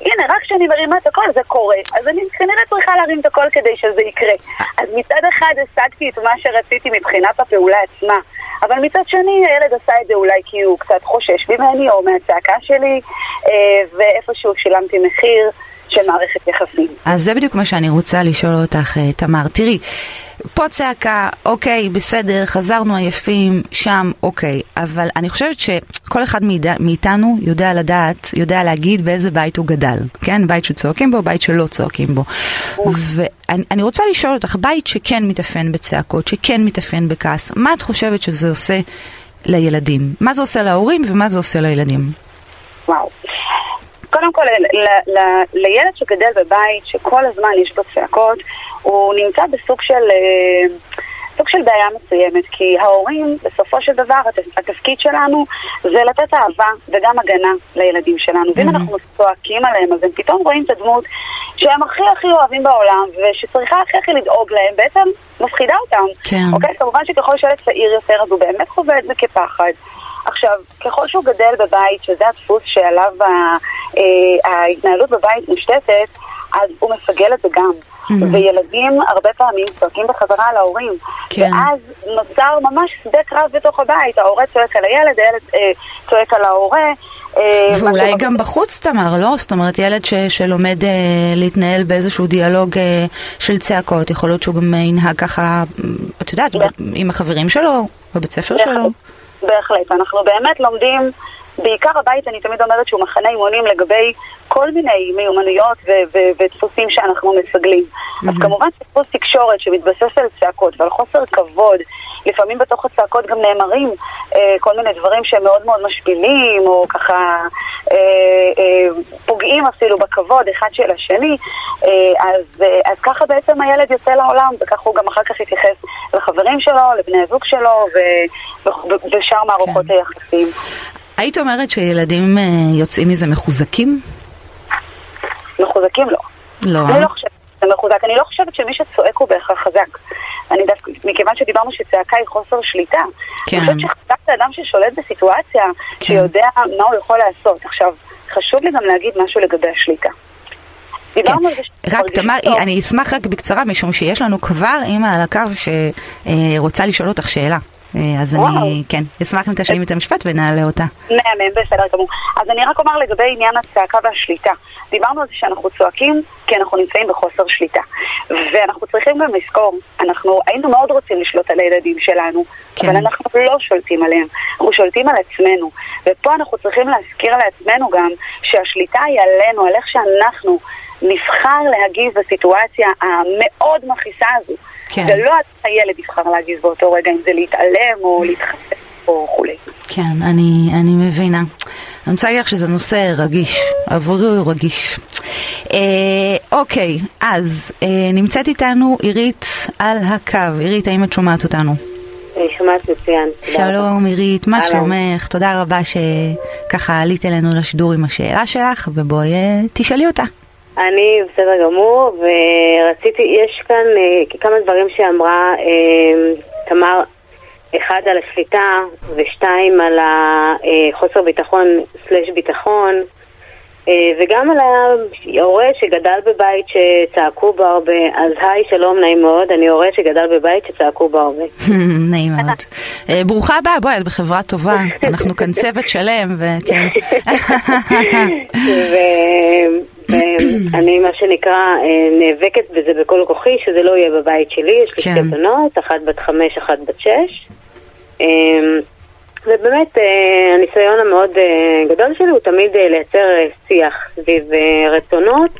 הנה, רק כשאני מרימה את הקול זה קורה, אז אני כנראה צריכה להרים את הקול כדי שזה יקרה. אז מצד אחד השגתי את מה שרציתי מבחינת הפעולה עצמה, אבל מצד שני הילד עשה את זה אולי כי הוא קצת חושש ממני או מהצעקה שלי, אה, ואיפשהו שילמתי מחיר. של מערכת יחסים. אז זה בדיוק מה שאני רוצה לשאול אותך, אה, תמר. תראי, פה צעקה, אוקיי, בסדר, חזרנו עייפים, שם, אוקיי, אבל אני חושבת שכל אחד מאיתנו יודע לדעת, יודע להגיד באיזה בית הוא גדל, כן? בית שצועקים בו, בית שלא צועקים בו. ואני רוצה לשאול אותך, בית שכן מתאפיין בצעקות, שכן מתאפיין בכעס, מה את חושבת שזה עושה לילדים? מה זה עושה להורים ומה זה עושה לילדים? וואו. קודם כל, ל- ל- לילד שגדל בבית שכל הזמן יש בו צעקות, הוא נמצא בסוג של... אה, סוג של בעיה מסוימת, כי ההורים, בסופו של דבר, התפקיד שלנו זה לתת אהבה וגם הגנה לילדים שלנו. ואם mm-hmm. אנחנו צועקים עליהם, אז הם פתאום רואים את הדמות שהם הכי הכי אוהבים בעולם, ושצריכה הכי הכי לדאוג להם, בעצם מפחידה אותם. כן. אוקיי? כמובן שככל שילד צעיר יותר, אז הוא באמת חווה את זה כפחד. עכשיו, ככל שהוא גדל בבית, שזה הדפוס שעליו אה, ההתנהלות בבית מושתתת, אז הוא מסגל את זה גם. Mm-hmm. וילדים הרבה פעמים צועקים בחזרה על ההורים. כן. ואז נוצר ממש שדה קרב בתוך הבית, ההורה צועק על הילד, הילד אה, צועק על ההורה. אה, ואולי גם בחוץ, תמר, לא? זאת אומרת, ילד ש, שלומד אה, להתנהל באיזשהו דיאלוג אה, של צעקות, יכול להיות שהוא גם ינהג ככה, את יודעת, עם החברים שלו, בבית ספר שלו. בהחלט, אנחנו באמת לומדים בעיקר הבית, אני תמיד אומרת שהוא מחנה אימונים לגבי כל מיני מיומנויות ו- ו- ודפוסים שאנחנו מסגלים. Mm-hmm. אז כמובן דפוס תקשורת שמתבסס על צעקות ועל חוסר כבוד, לפעמים בתוך הצעקות גם נאמרים אה, כל מיני דברים שהם מאוד מאוד משפילים, או ככה אה, אה, פוגעים אפילו בכבוד אחד של השני, אה, אז, אה, אז ככה בעצם הילד יוצא לעולם, וככה הוא גם אחר כך יתייחס לחברים שלו, לבני הזוג שלו ו- ו- ושאר מערכות כן. היחסים. היית אומרת שילדים אה, יוצאים מזה מחוזקים? מחוזקים לא. לא. אני לא חושבת שזה מחוזק. אני לא חושבת שמי שצועק הוא בהכרח חזק. אני דווקא, מכיוון שדיברנו שצעקה היא חוסר שליטה. כן. אני חושבת שחזק זה אדם ששולט בסיטואציה, כן. שיודע מה הוא יכול לעשות. עכשיו, חשוב לי גם להגיד משהו לגבי השליטה. דיברנו על זה שאתה כן. רק תמר. אני אשמח רק בקצרה, משום שיש לנו כבר אימא על הקו שרוצה לשאול אותך שאלה. אה, אז אני. כן, אשמח אם תשלים את המשפט ונעלה אותה. מהמם, בסדר גמור. אז אני רק אומר לגבי עניין הצעקה והשליטה. דיברנו על זה שאנחנו צועקים כי אנחנו נמצאים בחוסר שליטה. ואנחנו צריכים גם לזכור, אנחנו היינו מאוד רוצים לשלוט על הילדים שלנו, כן. אבל אנחנו לא שולטים עליהם, אנחנו שולטים על עצמנו. ופה אנחנו צריכים להזכיר לעצמנו גם שהשליטה היא עלינו, על איך שאנחנו נבחר להגיב בסיטואציה המאוד מכעיסה הזו. כן. זה לא הילד יבחר להגיב באותו רגע, אם זה להתעלם או להתחפש או כולי. כן, אני, אני מבינה. אני רוצה להגיד לך שזה נושא רגיש, עבורי הוא רגיש. אה, אוקיי, אז אה, נמצאת איתנו עירית על הקו. עירית, האם את שומעת אותנו? אני שומעת מצוין. שלום עירית, מה. שלומך? תודה רבה שככה עלית אלינו לשידור עם השאלה שלך, ובואי אה, תשאלי אותה. אני בסדר גמור, ורציתי, יש כאן אה, כמה דברים שאמרה אה, תמר, אחד על השליטה, ושתיים על החוסר ביטחון סלש ביטחון, אה, וגם על ההורה שגדל בבית שצעקו בו הרבה. אז היי, שלום, נעים מאוד, אני הורה שגדל בבית שצעקו בו הרבה. נעים מאוד. אה, ברוכה הבאה, בואי, את בחברה טובה. אנחנו כאן צוות שלם, וכן. ואני, מה שנקרא, אה, נאבקת בזה בכל כוחי, שזה לא יהיה בבית שלי. יש לי כן. שתי בנות, אחת בת חמש, אחת בת שש. אה, ובאמת, אה, הניסיון המאוד אה, גדול שלי הוא תמיד אה, לייצר אה, שיח סביב אה, רצונות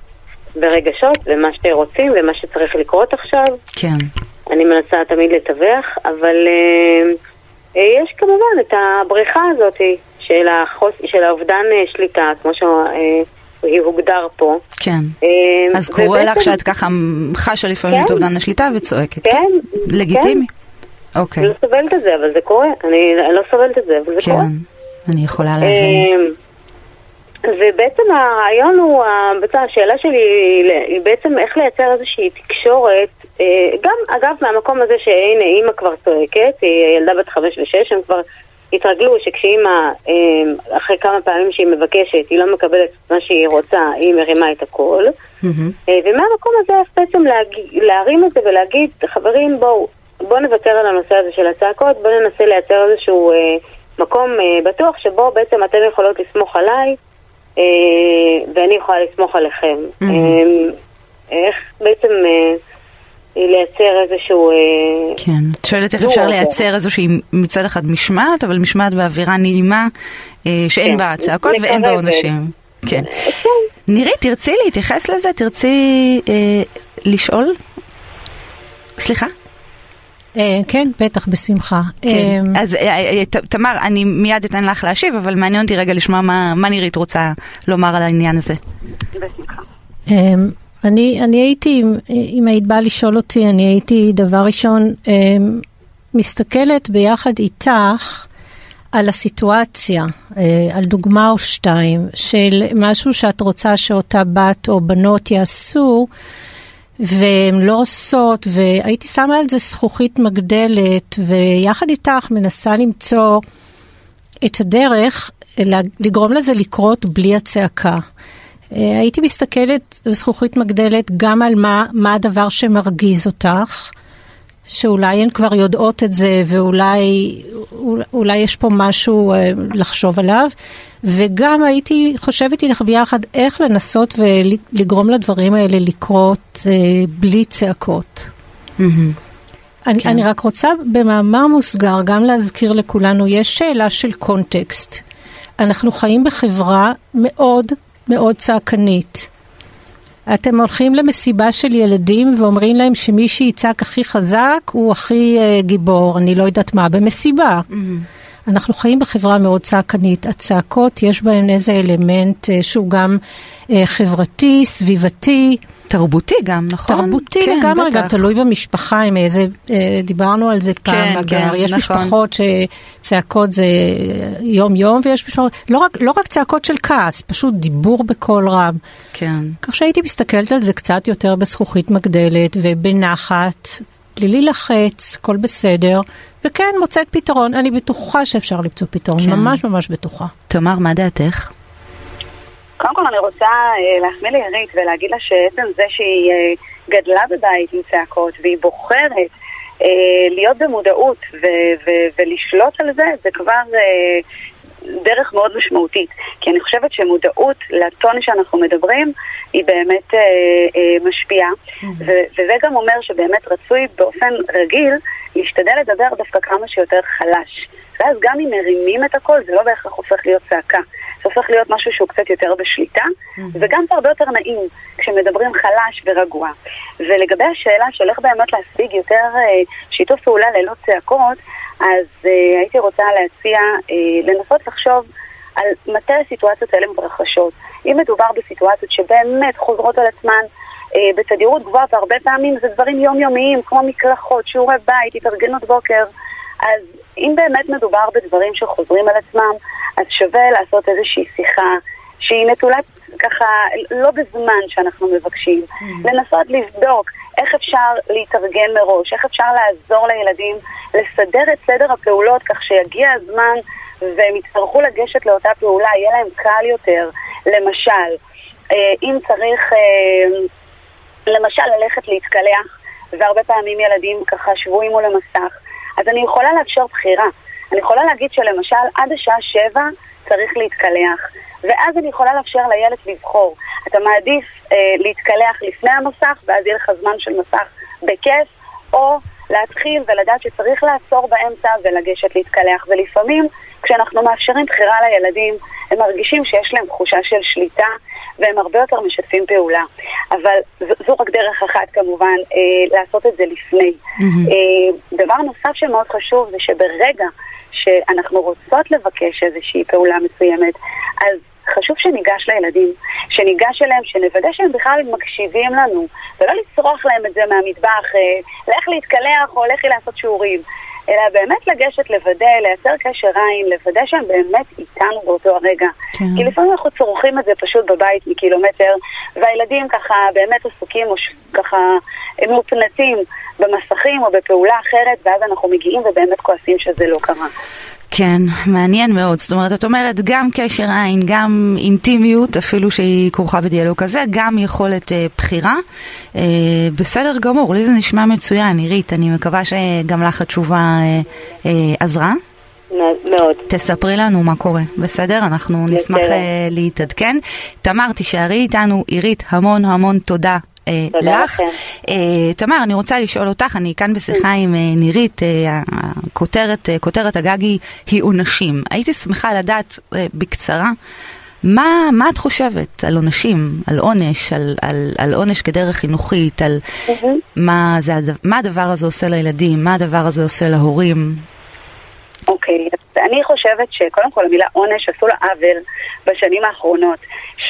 ורגשות ומה שרוצים ומה שצריך לקרות עכשיו. כן, אני מנסה תמיד לתווך, אבל אה, אה, יש כמובן את הבריחה הזאת של, החוס, של האובדן אה, שליטה, כמו שהיא הוגדר פה. כן. אה, אז קורה לך שאת ככה חשה לפעמים כן. את אובדן השליטה וצועקת. כן, לגיטימי. אוקיי, אני לא סובלת את זה, אבל זה קורה. אני לא סובלת את זה, אבל זה קורה. כן, אני יכולה להבין. אה, ובעצם הרעיון הוא, בעצם השאלה שלי היא בעצם איך לייצר איזושהי תקשורת, אה, גם אגב מהמקום הזה שהנה אימא כבר צועקת, היא ילדה בת חמש ושש, הם כבר התרגלו שכשאימא, אה, אחרי כמה פעמים שהיא מבקשת, היא לא מקבלת מה שהיא רוצה, היא מרימה את הכל. מהמם. אה, ומהמקום הזה בעצם להג... להרים את זה ולהגיד, חברים, בואו, בואו נוותר על הנושא הזה של הצעקות, בואו ננסה לייצר איזשהו אה, מקום אה, בטוח שבו בעצם אתן יכולות לסמוך עליי אה, ואני יכולה לסמוך עליכם. Mhm. אה, איך בעצם אה, לייצר איזשהו... אה, כן, את שואלת איך אפשר. לייצר איזושהי מצד אחד משמעת, אבל משמעת באווירה נעימה, אה, שאין כן, בה צעקות ואין בה. עונשים. כן. כן. נירית, תרצי להתייחס לזה? תרצי אה, לשאול? סליחה? אה, כן, בטח, בשמחה. כן. אה, אז אה, תמר, אני מיד אתן לך להשיב, אבל מעניין אותי רגע לשמוע מה מה נירית רוצה לומר על העניין הזה. בשמחה. אני, אני הייתי, אם- היית באה לשאול אותי, אני הייתי דבר ראשון מסתכלת ביחד איתך על הסיטואציה, על דוגמה או שתיים של משהו שאת רוצה שאותה בת או בנות יעשו, והן לא עושות, והייתי שמה על זה זכוכית מגדלת, ויחד איתך מנסה למצוא את הדרך לגרום לזה לקרות בלי הצעקה. אה, הייתי מסתכלת בזכוכית מגדלת גם על מה, מה הדבר שמרגיז אותך, שאולי הן כבר יודעות את זה ואולי אולי, יש פה משהו אה, לחשוב עליו, וגם הייתי חושבת איתך ביחד איך לנסות ולגרום לדברים האלה לקרות אה, בלי צעקות. מהמם. אני, כן. אני רק רוצה במאמר מוסגר גם להזכיר לכולנו, יש שאלה של קונטקסט. אנחנו חיים בחברה מאוד מאוד צעקנית. אתם הולכים למסיבה של ילדים ואומרים להם שמי שיצעק הכי חזק הוא הכי uh, גיבור, אני לא יודעת מה, במסיבה. Mm-hmm. אנחנו חיים בחברה מאוד צעקנית. הצעקות, יש בהן איזה אלמנט uh, שהוא גם uh, חברתי, סביבתי. תרבותי גם, נכון? תרבותי כן, לגמרי, גם תלוי במשפחה, עם איזה, דיברנו על זה פעם, כן, אגב, כן, יש נכון. משפחות שצעקות זה יום יום, ויש משפחות, לא רק, לא רק צעקות של כעס, פשוט דיבור בקול רם. כן. כך שהייתי מסתכלת על זה קצת יותר בזכוכית מגדלת ובנחת, בלי להילחץ, הכל בסדר, וכן, מוצאת פתרון. אני בטוחה שאפשר למצוא פתרון, כן. ממש ממש בטוחה. תמר, מה דעתך? קודם כל אני רוצה אה, להחמיא לעירית ולהגיד לה שעצם זה שהיא אה, גדלה בבית עם צעקות והיא בוחרת אה, להיות במודעות ו- ו- ולשלוט על זה, זה כבר דרך מאוד משמעותית. כי אני חושבת שמודעות לטון שאנחנו מדברים היא באמת אה, אה, משפיעה. Mm-hmm. ו- וזה גם אומר שבאמת רצוי באופן רגיל להשתדל לדבר דווקא כמה שיותר חלש. ואז גם אם מרימים את הקול, זה לא בהכרח הופך להיות צעקה. זה הופך להיות משהו שהוא קצת יותר בשליטה, mm-hmm. וגם זה הרבה יותר נעים כשמדברים חלש ורגוע. ולגבי השאלה של איך באמת להשיג יותר אה, שיתוף פעולה ללא צעקות, אז אה, הייתי רוצה להציע אה, לנסות לחשוב על מתי הסיטואציות האלה מתרחשות. אם מדובר בסיטואציות שבאמת חוזרות על עצמן, אה, בתדירות גבוהה, והרבה פעמים זה דברים יומיומיים, כמו מקלחות, שיעורי בית, התארגנות בוקר. אז אם באמת מדובר בדברים שחוזרים על עצמם, אז שווה לעשות איזושהי שיחה שהיא נטולת ככה, לא בזמן שאנחנו מבקשים. Mm-hmm. לנסות לבדוק איך אפשר להתארגן מראש, איך אפשר לעזור לילדים לסדר את סדר הפעולות כך שיגיע הזמן והם יצטרכו לגשת לאותה פעולה, יהיה להם קל יותר. למשל, אה, אם צריך... אה, למשל ללכת להתקלח, והרבה פעמים ילדים ככה שבויים מול המסך, אז אני יכולה לאפשר בחירה. אני יכולה להגיד שלמשל עד השעה שבע צריך להתקלח, ואז אני יכולה לאפשר לילד לבחור. אתה מעדיף אה, להתקלח לפני המסך, ואז יהיה לך זמן של מסך בכיף, או להתחיל ולדעת שצריך לעצור באמצע ולגשת להתקלח. ולפעמים, כשאנחנו מאפשרים בחירה לילדים, הם מרגישים שיש להם תחושה של שליטה, והם הרבה יותר משתפים פעולה. אבל זו, זו רק דרך אחת כמובן אה, לעשות את זה לפני. Mm-hmm. אה, דבר נוסף שמאוד חשוב זה שברגע שאנחנו רוצות לבקש איזושהי פעולה מסוימת, אז חשוב שניגש לילדים, שניגש אליהם, שנוודא שהם בכלל מקשיבים לנו, ולא לצרוח להם את זה מהמטבח, אה, לך להתקלח או לכי לעשות שיעורים. אלא באמת לגשת לוודא, לייצר קשר עין, לוודא שהם באמת איתנו באותו הרגע. כן. כי לפעמים אנחנו צורכים את זה פשוט בבית מקילומטר, והילדים ככה באמת עסוקים או ככה הם מופנטים במסכים או בפעולה אחרת, ואז אנחנו מגיעים ובאמת כועסים שזה לא קרה. כן, מעניין מאוד. זאת אומרת, את אומרת גם קשר עין, גם אינטימיות, אפילו שהיא כרוכה בדיאלוג כזה, גם יכולת אה, בחירה. אה, בסדר גמור, לי זה נשמע מצוין, עירית, אני מקווה שגם לך התשובה אה, אה, עזרה. מאוד. תספרי לנו מה קורה, בסדר? אנחנו נשמח אה, להתעדכן. תמר, תישארי איתנו. עירית, המון המון תודה אה, לך. אה, תמר, אני רוצה לשאול אותך, אני כאן בשיחה עם אה, נירית, הכותרת, כותרת הגג היא עונשים. הייתי שמחה לדעת בקצרה. מה, מה את חושבת על עונשים, על עונש, על, על, על עונש כדרך חינוכית, על mm-hmm. מה, זה, מה הדבר הזה עושה לילדים, מה הדבר הזה עושה להורים? אוקיי, okay. אני חושבת שקודם כל המילה עונש עשו לה עוול בשנים האחרונות.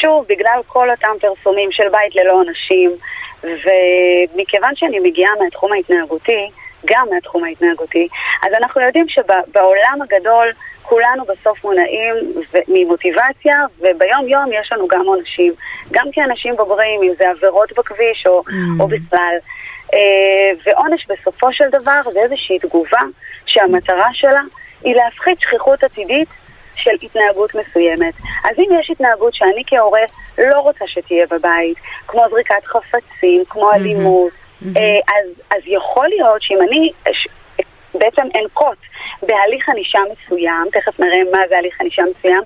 שוב, בגלל כל אותם פרסומים של בית ללא עונשים, ומכיוון שאני מגיעה מהתחום ההתנהגותי, גם מהתחום ההתנהגותי, אז אנחנו יודעים שבעולם הגדול כולנו בסוף מונעים ממוטיבציה, וביום יום יש לנו גם עונשים, גם כאנשים בוגרים, אם זה עבירות בכביש או, mm. או בכלל. Uh, ועונש בסופו של דבר זה איזושהי תגובה שהמטרה שלה היא להפחית שכיחות עתידית של התנהגות מסוימת. אז אם יש התנהגות שאני כהורה לא רוצה שתהיה בבית, כמו זריקת חפצים, כמו אלימות, mm-hmm. אז, אז יכול להיות שאם אני בעצם אנקוט בהליך ענישה מסוים, תכף נראה מה זה הליך ענישה מסוים,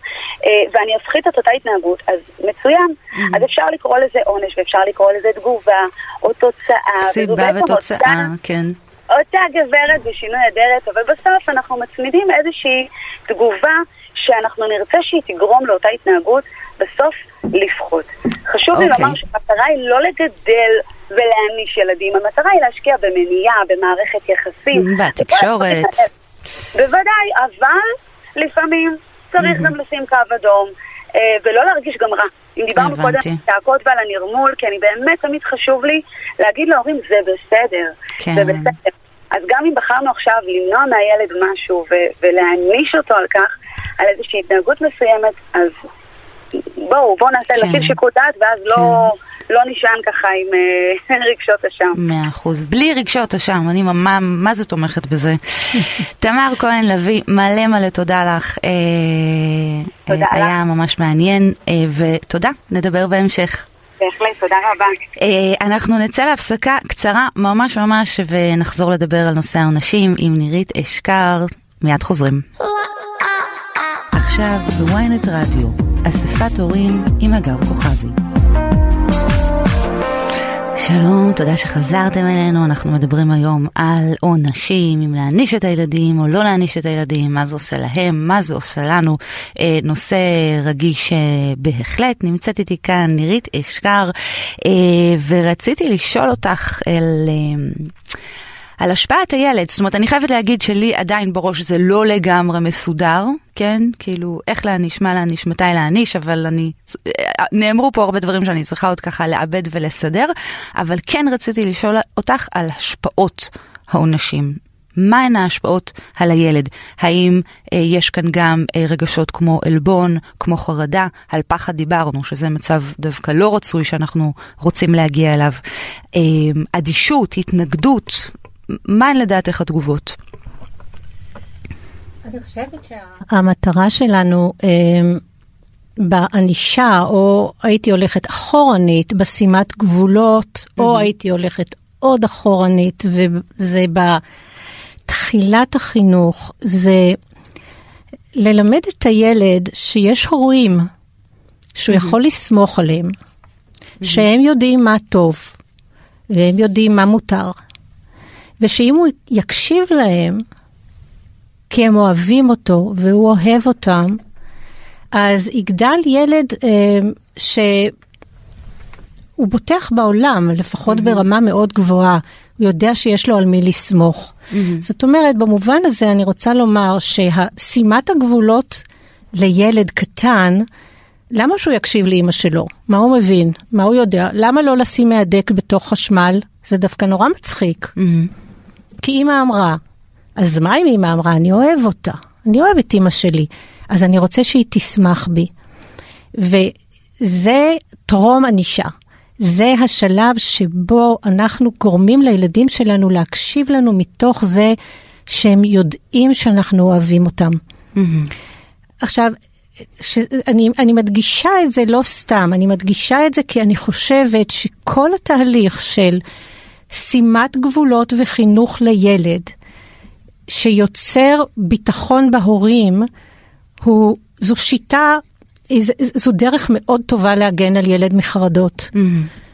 אה, ואני אפחית את אותה התנהגות, אז מצוין. Mm-hmm. אז אפשר לקרוא לזה עונש, ואפשר לקרוא לזה תגובה, או תוצאה. סיבה ותוצאה, כן. אותה גברת בשינוי אדרת, אבל בסוף אנחנו מצמידים איזושהי תגובה שאנחנו נרצה שהיא תגרום לאותה התנהגות בסוף לפחות. חשוב לי אוקיי. לומר שהמטרה היא לא לגדל ולהעניש ילדים, המטרה היא להשקיע במניעה, במערכת יחסים. בתקשורת. בוודאי, אבל לפעמים צריך גם לשים קו אדום. אה, ולא להרגיש גם רע. אם דיברנו. קודם על צעקות ועל הנרמול, כי אני באמת תמיד חשוב לי להגיד להורים, זה בסדר, כן. זה בסדר. אז גם אם בחרנו עכשיו למנוע מהילד משהו ולהעניש אותו על כך, על איזושהי התנהגות מסוימת, אז בואו, בואו נעשה, כן. נפעיל שיקול דעת, ואז לא, לא נשען ככה עם אה, רגשות אשם. מאה אחוז. בלי רגשות אשם, אני מה, מה זה תומכת בזה. תמר כהן לביא, מלא מלא תודה לך. אה, תודה אה, לך. היה ממש מעניין, ותודה, נדבר בהמשך. בהחלט, תודה רבה. אנחנו נצא להפסקה קצרה ממש ממש ונחזור לדבר על נושא העונשים עם נירית אשכר. מיד חוזרים. עכשיו בוויינט רדיו, אספת הורים עם הגר כוכבי. שלום, תודה שחזרתם אלינו, אנחנו מדברים היום על עונשים, אם להעניש את הילדים או לא להעניש את הילדים, מה זה עושה להם, מה זה עושה לנו, אה, נושא רגיש אה, בהחלט. נמצאת איתי כאן נירית אשכר, אה, ורציתי לשאול אותך אל... אה, על השפעת הילד, זאת אומרת, אני חייבת להגיד שלי עדיין בראש זה לא לגמרי מסודר, כן? כאילו, איך להעניש, מה להעניש, מתי להעניש, אבל אני... נאמרו פה הרבה דברים שאני צריכה עוד ככה לעבד ולסדר, אבל כן רציתי לשאול אותך על השפעות העונשים. מהן ההשפעות על הילד? האם אה, יש כאן גם אה, רגשות כמו עלבון, כמו חרדה, על פחד דיברנו, שזה מצב דווקא לא רצוי שאנחנו רוצים להגיע אליו. אה, אדישות, התנגדות, מהן לדעתך התגובות? אני חושבת שהמטרה שלנו אה, בענישה, או הייתי הולכת אחורנית בשימת גבולות, או הייתי הולכת עוד אחורנית, וזה בתחילת החינוך, זה ללמד את הילד שיש הורים שהוא יכול לסמוך עליהם, שהם יודעים מה טוב, והם יודעים מה מותר, ושאם הוא יקשיב להם, כי הם אוהבים אותו והוא אוהב אותם, אז יגדל ילד אה, שהוא בוטח בעולם, לפחות mm-hmm. ברמה מאוד גבוהה. הוא יודע שיש לו על מי לסמוך. Mm-hmm. זאת אומרת, במובן הזה אני רוצה לומר ששימת הגבולות לילד קטן, למה שהוא יקשיב לאימא שלו? מה הוא מבין? מה הוא יודע? למה לא לשים מהדק בתוך חשמל? זה דווקא נורא מצחיק. Mm-hmm. כי אימא אמרה, אז מה אם אימא אמרה? אני אוהב אותה, אני אוהב את אימא שלי, אז אני רוצה שהיא תשמח בי. וזה טרום ענישה. זה השלב שבו אנחנו גורמים לילדים שלנו להקשיב לנו מתוך זה שהם יודעים שאנחנו אוהבים אותם. Mm-hmm. עכשיו, ש... אני, אני מדגישה את זה לא סתם, אני מדגישה את זה כי אני חושבת שכל התהליך של שימת גבולות וחינוך לילד, שיוצר ביטחון בהורים, הוא, זו שיטה, זו, זו דרך מאוד טובה להגן על ילד מחרדות. Mm-hmm.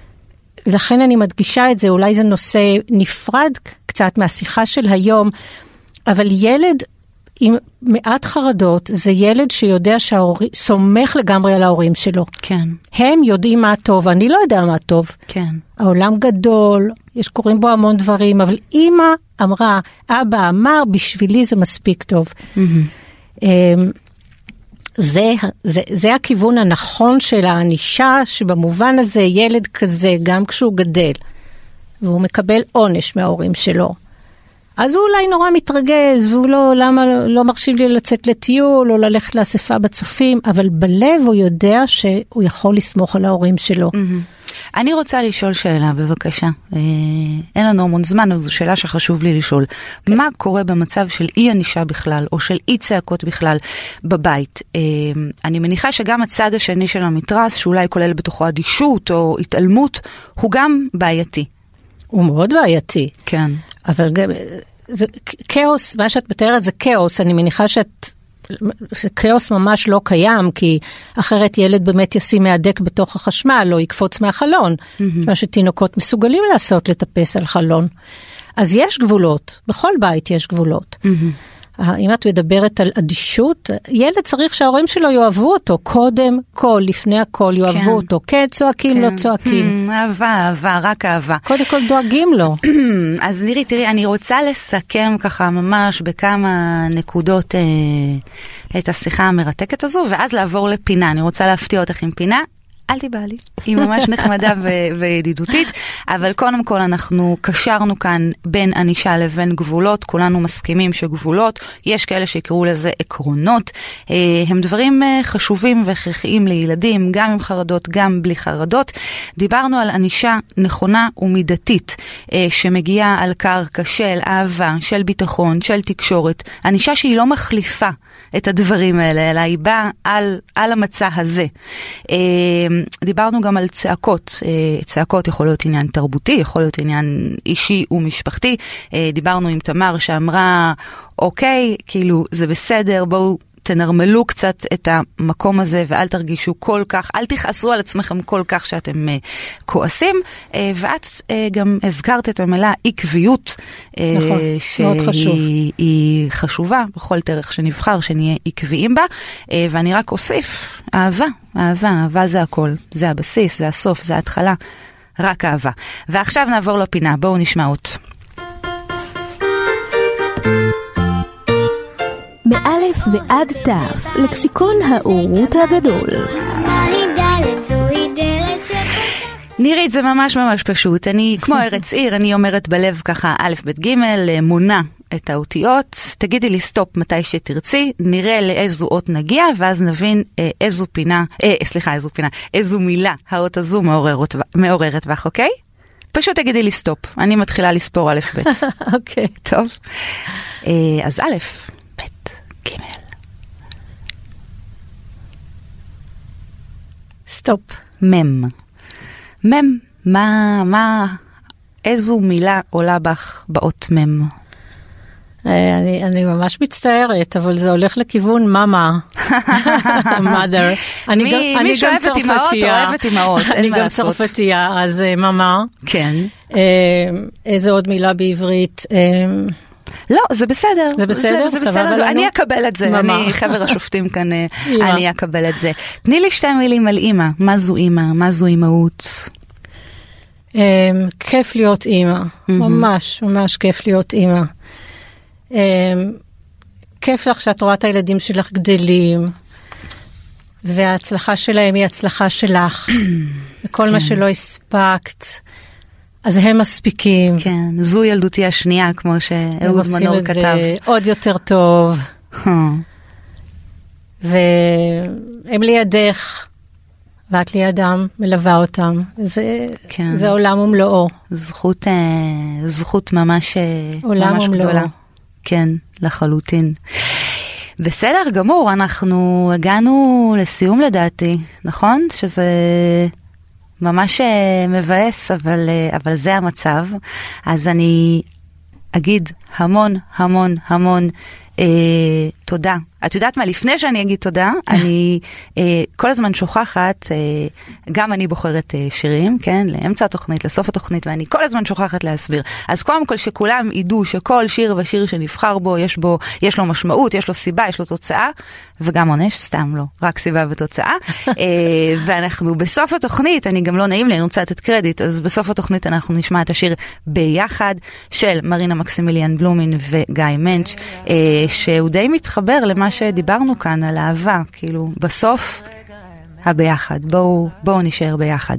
לכן אני מדגישה את זה, אולי זה נושא נפרד קצת מהשיחה של היום, אבל ילד עם מעט חרדות זה ילד שיודע שההורים, סומך לגמרי על ההורים שלו. כן. הם יודעים מה טוב, אני לא יודע מה טוב. כן. העולם גדול, יש קוראים בו המון דברים, אבל אימא אמרה, אבא אמר, בשבילי זה מספיק טוב. Mm-hmm. זה, זה, זה הכיוון הנכון של הענישה, שבמובן הזה ילד כזה, גם כשהוא גדל, והוא מקבל עונש מההורים שלו, אז הוא אולי נורא מתרגז, והוא לא, למה לא מרשים לי לצאת לטיול או ללכת לאספה בצופים, אבל בלב הוא יודע שהוא יכול לסמוך על ההורים שלו. Mm-hmm. אני רוצה לשאול שאלה, בבקשה. אה, אין לנו המון זמן, אבל זו שאלה שחשוב לי לשאול. כן. מה קורה במצב של אי ענישה בכלל, או של אי צעקות בכלל, בבית? אה, אני מניחה שגם הצד השני של המתרס, שאולי כולל בתוכו אדישות או התעלמות, הוא גם בעייתי. הוא מאוד בעייתי. כן. אבל גם, זה כאוס, מה שאת מתארת זה כאוס, אני מניחה שאת... כאוס ממש לא קיים, כי אחרת ילד באמת ישים מהדק בתוך החשמל או יקפוץ מהחלון, mm-hmm. מה שתינוקות מסוגלים לעשות, לטפס על חלון. אז יש גבולות, בכל בית יש גבולות. Mm-hmm. אם את מדברת על אדישות, ילד צריך שההורים שלו יאהבו אותו קודם כל, לפני הכל יאהבו כן. אותו. כן צועקים, כן. לא צועקים. Hmm, אהבה, אהבה, רק אהבה. קודם כל דואגים לו. אז נירי, תראי, אני רוצה לסכם ככה ממש בכמה נקודות אה, את השיחה המרתקת הזו, ואז לעבור לפינה. אני רוצה להפתיע אותך עם פינה. אל תיבהלי, היא ממש נחמדה ו- וידידותית, אבל קודם כל אנחנו קשרנו כאן בין ענישה לבין גבולות, כולנו מסכימים שגבולות, יש כאלה שיקראו לזה עקרונות, אה, הם דברים אה, חשובים והכרחיים לילדים, גם עם חרדות, גם בלי חרדות. דיברנו על ענישה נכונה ומידתית, אה, שמגיעה על קרקע של אהבה, של ביטחון, של תקשורת, ענישה שהיא לא מחליפה. את הדברים האלה, אלא היא באה על, על המצע הזה. דיברנו גם על צעקות, אה, צעקות יכול להיות עניין תרבותי, יכול להיות עניין אישי ומשפחתי. אה, דיברנו עם תמר שאמרה, אוקיי, כאילו, זה בסדר, בואו תנרמלו קצת את המקום הזה ואל תרגישו כל כך, אל תכעסו על עצמכם כל כך שאתם uh, כועסים. Uh, ואת uh, גם הזכרת את המילה עקביות. uh, נכון, מאוד חשוב. היא חשובה בכל דרך שנבחר, שנהיה עקביים בה. Uh, ואני רק אוסיף, אהבה, אהבה, אהבה זה הכל. זה הבסיס, זה הסוף, זה ההתחלה. רק אהבה. ועכשיו נעבור לפינה, בואו נשמע עוד. מאלף ועד תף, לקסיקון האורות הגדול. נירית זה ממש ממש פשוט, אני כמו ארץ עיר, אני אומרת בלב ככה א', ב', ג', מונה את האותיות, תגידי לי סטופ מתי שתרצי, נראה לאיזו אות נגיע, ואז נבין אה, איזו פינה, אה, סליחה, איזו פינה, איזו מילה האות הזו מעוררת, מעוררת בך, אוקיי? פשוט תגידי לי סטופ, אני מתחילה לספור א', ב'. אוקיי. טוב, אה, אז א', ג'. סטופ. מם. מם, מה, מה, איזו מילה עולה בך באות מם? אה, אני, אני ממש מצטערת, אבל זה הולך לכיוון מאמה. mother. אני מי- גם, מי אני גם שאוהבת צרפתייה. אוהבת אמהות, אין אני מה גם לעשות. צרפתייה, אז אה, מאמה. כן. אה, איזה עוד מילה בעברית? לא, זה בסדר. זה בסדר? זה, זה בסדר, לנו? אני אקבל את זה. מה, אני? חבר השופטים כאן, אה. אני אקבל את זה. תני לי שתי מילים על אימא. מה זו אימא? מה זו אימהות? אה, כיף להיות אימא, ממש ממש כיף להיות אימא. אה, כיף לך שאת רואה את הילדים שלך גדלים, וההצלחה שלהם היא הצלחה שלך, וכל מה שלא הספקת, אז הם מספיקים. כן, זו ילדותי השנייה, כמו הם שאהוד עושים מנור את כתב. זה עוד יותר טוב, והם לידך, ואת לידם, מלווה אותם. זה, כן. זה עולם ומלואו. זכות, אה, זכות ממש, אה, עולם ממש ומלואו. גדולה. כן, לחלוטין. בסדר גמור, אנחנו הגענו לסיום לדעתי, נכון? שזה ממש אה, מבאס, אבל, אה, אבל זה המצב. אז אני אגיד המון המון המון אה, תודה. את יודעת מה, לפני שאני אגיד תודה, אני אה, כל הזמן שוכחת, אה, גם אני בוחרת אה, שירים, כן, לאמצע התוכנית, לסוף התוכנית, ואני כל הזמן שוכחת להסביר. אז קודם כל שכולם ידעו שכל שיר ושיר שנבחר בו, יש בו, יש לו משמעות, יש לו סיבה, יש לו תוצאה, וגם עונש, סתם לא, רק סיבה ותוצאה. אה, ואנחנו בסוף התוכנית, אני גם לא נעים לי, אני רוצה לתת קרדיט, אז בסוף התוכנית אנחנו נשמע את השיר ביחד של מרינה מקסימיליאן בלומין וגיא מנץ', אה, שהוא די מתחבר למה שדיברנו כאן על אהבה, כאילו בסוף הביחד, בואו בואו נשאר ביחד.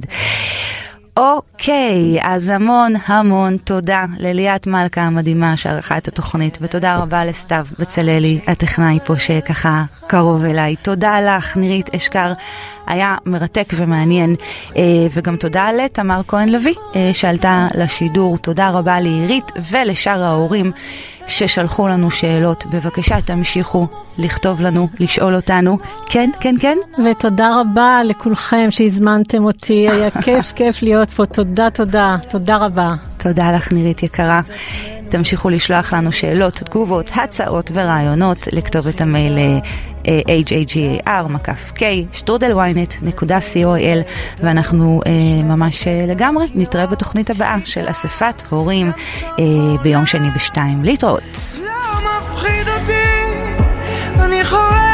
אוקיי, אז המון המון תודה לליאת מלכה המדהימה שערכה את התוכנית, ותודה רבה לסתיו בצללי, הטכנאי פה שככה קרוב אליי. תודה לך, נירית אשכר, היה מרתק ומעניין, אה, וגם תודה לתמר כהן לוי אה, שעלתה לשידור. תודה רבה לעירית ולשאר ההורים ששלחו לנו שאלות. בבקשה, תמשיכו לכתוב לנו, לשאול אותנו. כן, כן, כן. ותודה רבה לכולכם שהזמנתם אותי, היה כיף כיף להיות פה, תודה תודה, תודה רבה. תודה לך נירית יקרה. תמשיכו לשלוח לנו שאלות, תגובות, הצעות ורעיונות לכתובת המייל אה, hagar מקף k שטרודל ynet.coil ואנחנו אה, ממש אה, לגמרי נתראה בתוכנית הבאה של אספת הורים אה, ביום שני בשתיים. להתראות. לא מפחיד אותי חורג